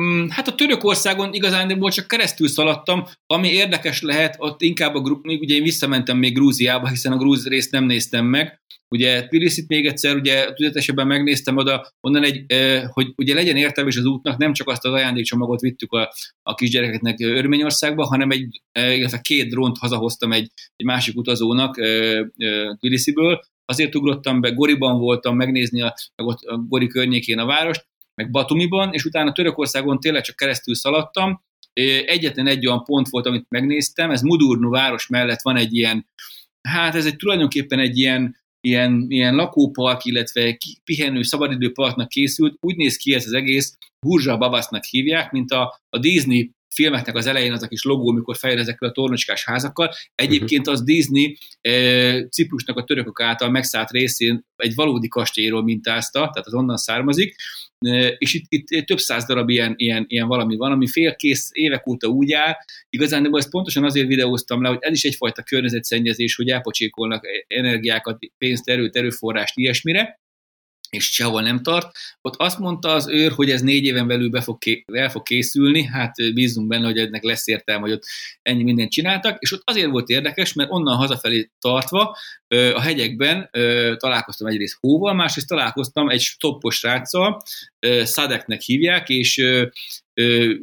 Speaker 2: Mm, hát a Törökországon igazán csak keresztül szaladtam, ami érdekes lehet, ott inkább a grup, ugye én visszamentem még Grúziába, hiszen a grúz részt nem néztem meg, ugye Tbilisit még egyszer, ugye tüzetesebben megnéztem oda, onnan egy, hogy ugye legyen értelmes az útnak, nem csak azt az ajándékcsomagot vittük a, a kisgyerekeknek Örményországba, hanem egy, illetve két drónt hazahoztam egy, egy másik utazónak Tbilisiből, azért ugrottam be, Goriban voltam megnézni a, a Gori környékén a várost, meg Batumiban, és utána Törökországon tényleg csak keresztül szaladtam. Egyetlen egy olyan pont volt, amit megnéztem, ez Mudurnu város mellett van egy ilyen, hát ez egy tulajdonképpen egy ilyen, ilyen, ilyen lakópark, illetve pihenő szabadidőparknak készült. Úgy néz ki ez az egész, Burzsa Babasznak hívják, mint a, a Disney filmeknek az elején az a kis logó, amikor fejl ezekkel a tornocskás házakkal. Egyébként az Disney e, Ciprusnak a törökök által megszállt részén egy valódi kastélyról mintázta, tehát az onnan származik, és itt, itt több száz darab ilyen, ilyen, ilyen valami van, ami félkész évek óta úgy áll. Igazán, de ezt pontosan azért videóztam le, hogy ez is egyfajta környezetszennyezés, hogy elpocsékolnak energiákat, pénzt, erőt, erőforrást ilyesmire és sehol nem tart. Ott azt mondta az őr, hogy ez négy éven belül be fog ké- el fog készülni, hát bízunk benne, hogy ennek lesz értelme, hogy ott ennyi mindent csináltak, és ott azért volt érdekes, mert onnan hazafelé tartva a hegyekben találkoztam egyrészt hóval, másrészt találkoztam egy stoppos ráccal, Szadeknek hívják, és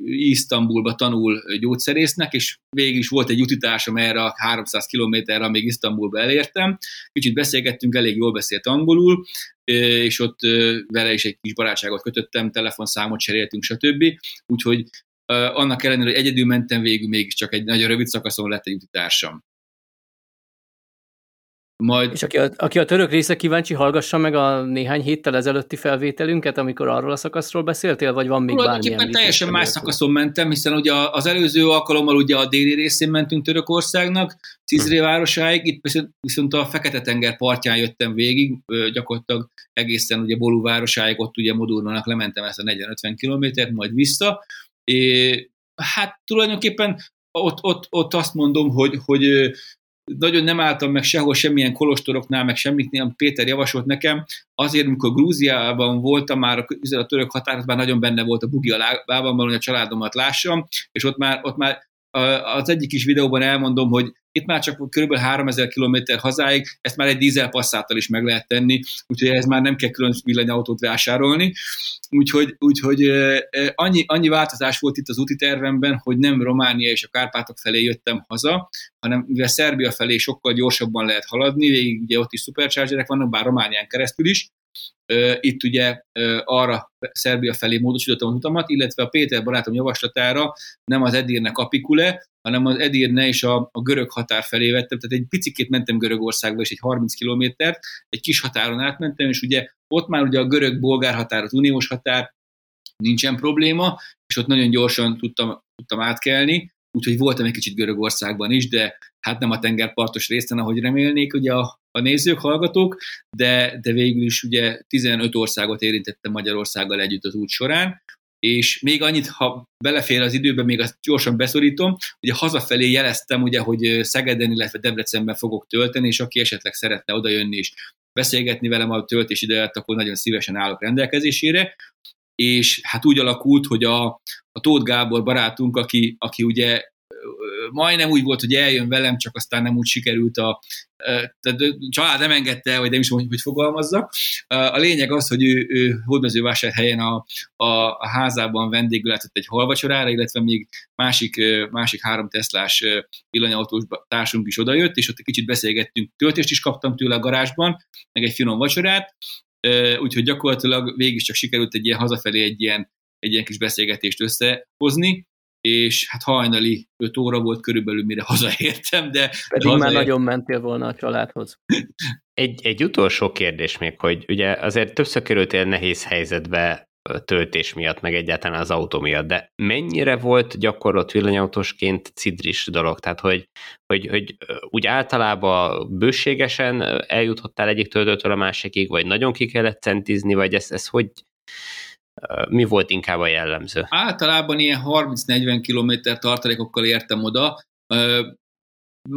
Speaker 2: Isztambulba tanul gyógyszerésznek, és végig is volt egy utitásom erre a 300 kilométerre, amíg Isztambulba elértem. Kicsit beszélgettünk, elég jól beszélt angolul, és ott vele is egy kis barátságot kötöttem, telefonszámot cseréltünk, stb. Úgyhogy annak ellenére, hogy egyedül mentem végül, mégiscsak egy nagyon rövid szakaszon lett egy társam.
Speaker 3: Majd... És aki a, aki a török része kíváncsi, hallgassa meg a néhány héttel ezelőtti felvételünket, amikor arról a szakaszról beszéltél, vagy van még bármilyen?
Speaker 2: teljesen más szakaszon mentem, hiszen ugye az előző alkalommal ugye a déli részén mentünk Törökországnak, Cizré városáig, itt viszont, viszont a Fekete-tenger partján jöttem végig, gyakorlatilag egészen ugye Bolú városáig, ott ugye Modurnának lementem ezt a 40-50 kilométert, majd vissza. É, hát tulajdonképpen ott, ott, ott azt mondom, hogy, hogy nagyon nem álltam meg sehol semmilyen kolostoroknál, meg semmit nem Péter javasolt nekem, azért, amikor Grúziában voltam, már a, a török határozban nagyon benne volt a bugi a lábamban, hogy a családomat lássam, és ott már, ott már az egyik is videóban elmondom, hogy itt már csak kb. 3000 km hazáig, ezt már egy dízel passzáttal is meg lehet tenni, úgyhogy ez már nem kell külön villanyautót vásárolni. Úgyhogy, úgyhogy annyi, annyi változás volt itt az úti tervemben, hogy nem Románia és a Kárpátok felé jöttem haza, hanem mivel Szerbia felé sokkal gyorsabban lehet haladni, végig ugye ott is superchargerek vannak, bár Románián keresztül is, itt ugye arra Szerbia felé módosítottam az utamat, illetve a Péter barátom javaslatára nem az Edirne Kapikule, hanem az Edirne és a, a görög határ felé vettem, tehát egy picikét mentem Görögországba, és egy 30 kilométert, egy kis határon átmentem, és ugye ott már ugye a görög-bolgár határ, az uniós határ, nincsen probléma, és ott nagyon gyorsan tudtam, tudtam átkelni, úgyhogy voltam egy kicsit Görögországban is, de hát nem a tengerpartos részen, ahogy remélnék ugye a, a nézők, hallgatók, de, de végül is ugye 15 országot érintettem Magyarországgal együtt az út során, és még annyit, ha belefér az időbe, még azt gyorsan beszorítom, ugye hazafelé jeleztem, ugye, hogy Szegeden, illetve Debrecenben fogok tölteni, és aki esetleg szeretne odajönni és beszélgetni velem a töltés idejét, akkor nagyon szívesen állok rendelkezésére. És hát úgy alakult, hogy a, a Tóth Gábor barátunk, aki, aki ugye majdnem úgy volt, hogy eljön velem, csak aztán nem úgy sikerült a, tehát a család nem engedte, vagy nem is mondjuk, hogy fogalmazzak. A lényeg az, hogy ő, ő hódmezővásárhelyen a, a, a házában vendégül látott egy halvacsorára, illetve még másik, másik három Teslás villanyautós társunk is odajött, és ott egy kicsit beszélgettünk. Töltést is kaptam tőle a garázsban, meg egy finom vacsorát, úgyhogy gyakorlatilag végig csak sikerült egy ilyen hazafelé egy ilyen, egy ilyen kis beszélgetést összehozni, és hát hajnali 5 óra volt körülbelül, mire hazaértem, de...
Speaker 3: Pedig
Speaker 2: de
Speaker 3: már nagyon mentél volna a családhoz.
Speaker 1: Egy, egy utolsó kérdés még, hogy ugye azért többször kerültél nehéz helyzetbe töltés miatt, meg egyáltalán az autó miatt, de mennyire volt gyakorlott villanyautósként cidris dolog? Tehát, hogy, hogy, hogy úgy általában bőségesen eljutottál egyik töltőtől a másikig, vagy nagyon ki kellett centizni, vagy ez, ez hogy, mi volt inkább a jellemző?
Speaker 2: Általában ilyen 30-40 km tartalékokkal értem oda.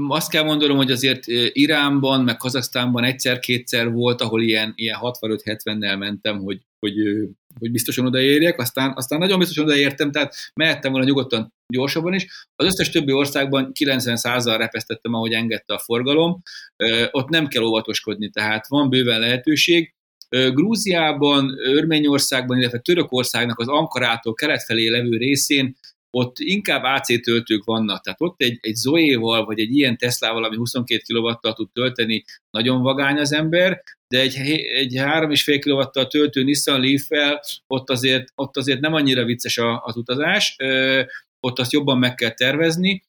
Speaker 2: Azt kell mondanom, hogy azért Iránban, meg Kazaksztánban egyszer-kétszer volt, ahol ilyen, ilyen 65-70-nel mentem, hogy, hogy, hogy biztosan odaérjek, aztán, aztán nagyon biztosan odaértem, tehát mehettem volna nyugodtan gyorsabban is. Az összes többi országban 90%-al repesztettem, ahogy engedte a forgalom. Ott nem kell óvatoskodni, tehát van bőven lehetőség. Grúziában, Örményországban, illetve Törökországnak az Ankarától kelet felé levő részén ott inkább AC töltők vannak, tehát ott egy, egy Zoe-val, vagy egy ilyen Teslával, ami 22 kW-tal tud tölteni, nagyon vagány az ember, de egy, egy 3,5 kW-tal töltő Nissan Leaf-fel ott azért, ott azért nem annyira vicces az utazás, ott azt jobban meg kell tervezni,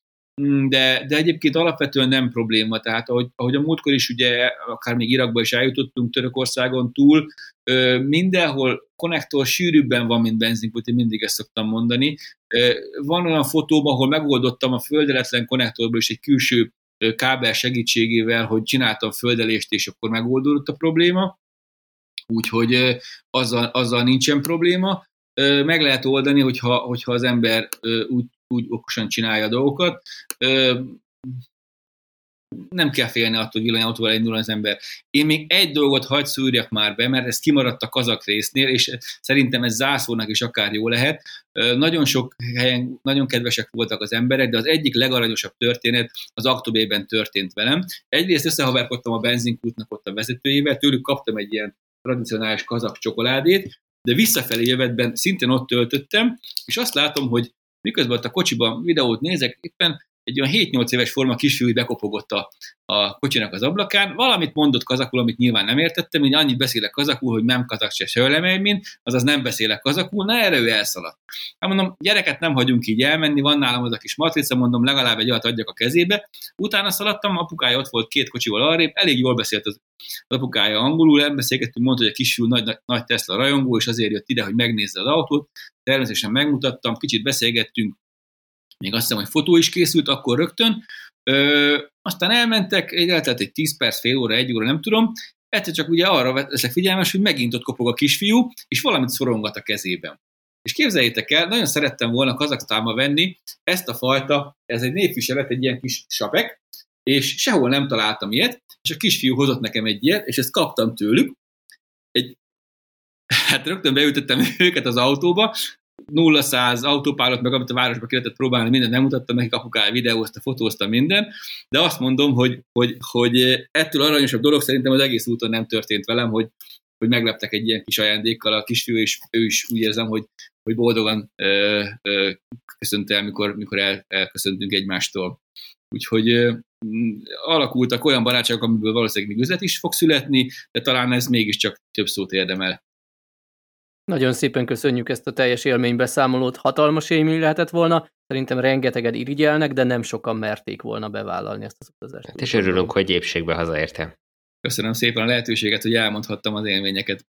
Speaker 2: de, de egyébként alapvetően nem probléma, tehát ahogy, ahogy a múltkor is ugye, akár még Irakba is eljutottunk Törökországon túl, mindenhol konnektor sűrűbben van, mint benzinkút, én mindig ezt szoktam mondani. Van olyan fotóm, ahol megoldottam a földeletlen konnektorból is egy külső kábel segítségével, hogy csináltam földelést, és akkor megoldódott a probléma. Úgyhogy azzal, azzal nincsen probléma. Meg lehet oldani, hogyha, hogyha az ember úgy úgy okosan csinálja a dolgokat. Nem kell félni attól, hogy villanyautóval indul az ember. Én még egy dolgot hagyd szúrjak már be, mert ez kimaradt a kazak résznél, és szerintem ez zászlónak is akár jó lehet. Nagyon sok helyen nagyon kedvesek voltak az emberek, de az egyik legaranyosabb történet az Aktobében történt velem. Egyrészt összehaverkodtam a benzinkútnak ott a vezetőjével, tőlük kaptam egy ilyen tradicionális kazak csokoládét, de visszafelé jövetben szintén ott töltöttem, és azt látom, hogy miközben ott a kocsiban videót nézek, éppen egy olyan 7-8 éves forma kisfiú bekopogott a, a kocsinak az ablakán, valamit mondott kazakul, amit nyilván nem értettem, hogy annyit beszélek kazakul, hogy nem kazak se sölemelmin, azaz nem beszélek kazakul, na erre ő elszaladt. Hát mondom, gyereket nem hagyunk így elmenni, van nálam az a kis matrica, mondom, legalább egy olyat adjak a kezébe. Utána szaladtam, apukája ott volt két kocsival arrébb, elég jól beszélt az, az apukája angolul, elbeszélgettünk, mondta, hogy a kisfiú nagy, nagy Tesla rajongó, és azért jött ide, hogy megnézze az autót. Természetesen megmutattam, kicsit beszélgettünk, még azt hiszem, hogy fotó is készült akkor rögtön, Ö, aztán elmentek, eltelt egy 10 perc, fél óra, egy óra, nem tudom, egyszer csak ugye arra leszek figyelmes, hogy megint ott kopog a kisfiú, és valamit szorongat a kezében. És képzeljétek el, nagyon szerettem volna Kazaksztánba venni ezt a fajta, ez egy népviselet, egy ilyen kis sapek, és sehol nem találtam ilyet, és a kisfiú hozott nekem egy ilyet, és ezt kaptam tőlük. Egy, hát rögtön beütöttem őket az autóba, 0-100 autópálot, meg amit a városba ki lehetett próbálni, mindent nem mutattam nekik, apukája videózta, fotózta minden, de azt mondom, hogy, hogy, hogy ettől aranyosabb dolog szerintem az egész úton nem történt velem, hogy, hogy megleptek egy ilyen kis ajándékkal a kisfiú, és ő is úgy érzem, hogy, hogy boldogan ö, ö, köszönt el, mikor, mikor el, elköszöntünk egymástól. Úgyhogy ö, alakultak olyan barátságok, amiből valószínűleg még üzlet is fog születni, de talán ez mégiscsak több szót érdemel.
Speaker 3: Nagyon szépen köszönjük ezt a teljes élménybeszámolót. Hatalmas élmény lehetett volna. Szerintem rengeteged irigyelnek, de nem sokan merték volna bevállalni ezt az utazást. Hát
Speaker 1: és örülünk, hogy épségbe hazaérte.
Speaker 2: Köszönöm szépen a lehetőséget, hogy elmondhattam az élményeket.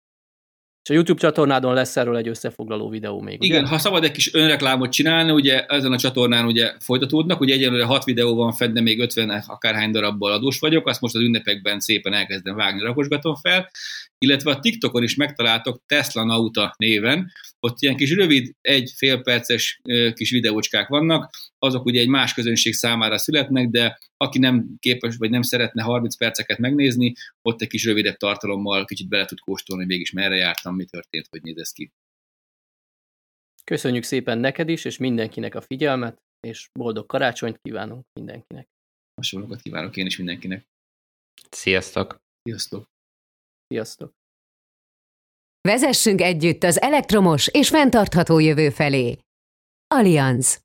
Speaker 3: És a YouTube csatornádon lesz erről egy összefoglaló videó még,
Speaker 2: Igen, ha szabad egy kis önreklámot csinálni, ugye ezen a csatornán ugye folytatódnak, ugye egyenlőre 6 videó van fent, de még 50 akárhány darabból adós vagyok, azt most az ünnepekben szépen elkezdem vágni, rakosgatom fel, illetve a TikTokon is megtaláltok Tesla Nauta néven, ott ilyen kis rövid, egy fél perces kis videócskák vannak, azok ugye egy más közönség számára születnek, de aki nem képes, vagy nem szeretne 30 perceket megnézni, ott egy kis rövidebb tartalommal kicsit bele tud kóstolni, hogy mégis merre jártam, mi történt, hogy néz ki.
Speaker 3: Köszönjük szépen neked is, és mindenkinek a figyelmet, és boldog karácsonyt kívánunk mindenkinek.
Speaker 2: Hasonlókat kívánok én is mindenkinek.
Speaker 1: Sziasztok!
Speaker 2: Sziasztok!
Speaker 3: Sziasztok!
Speaker 4: Vezessünk együtt az elektromos és fenntartható jövő felé. Allianz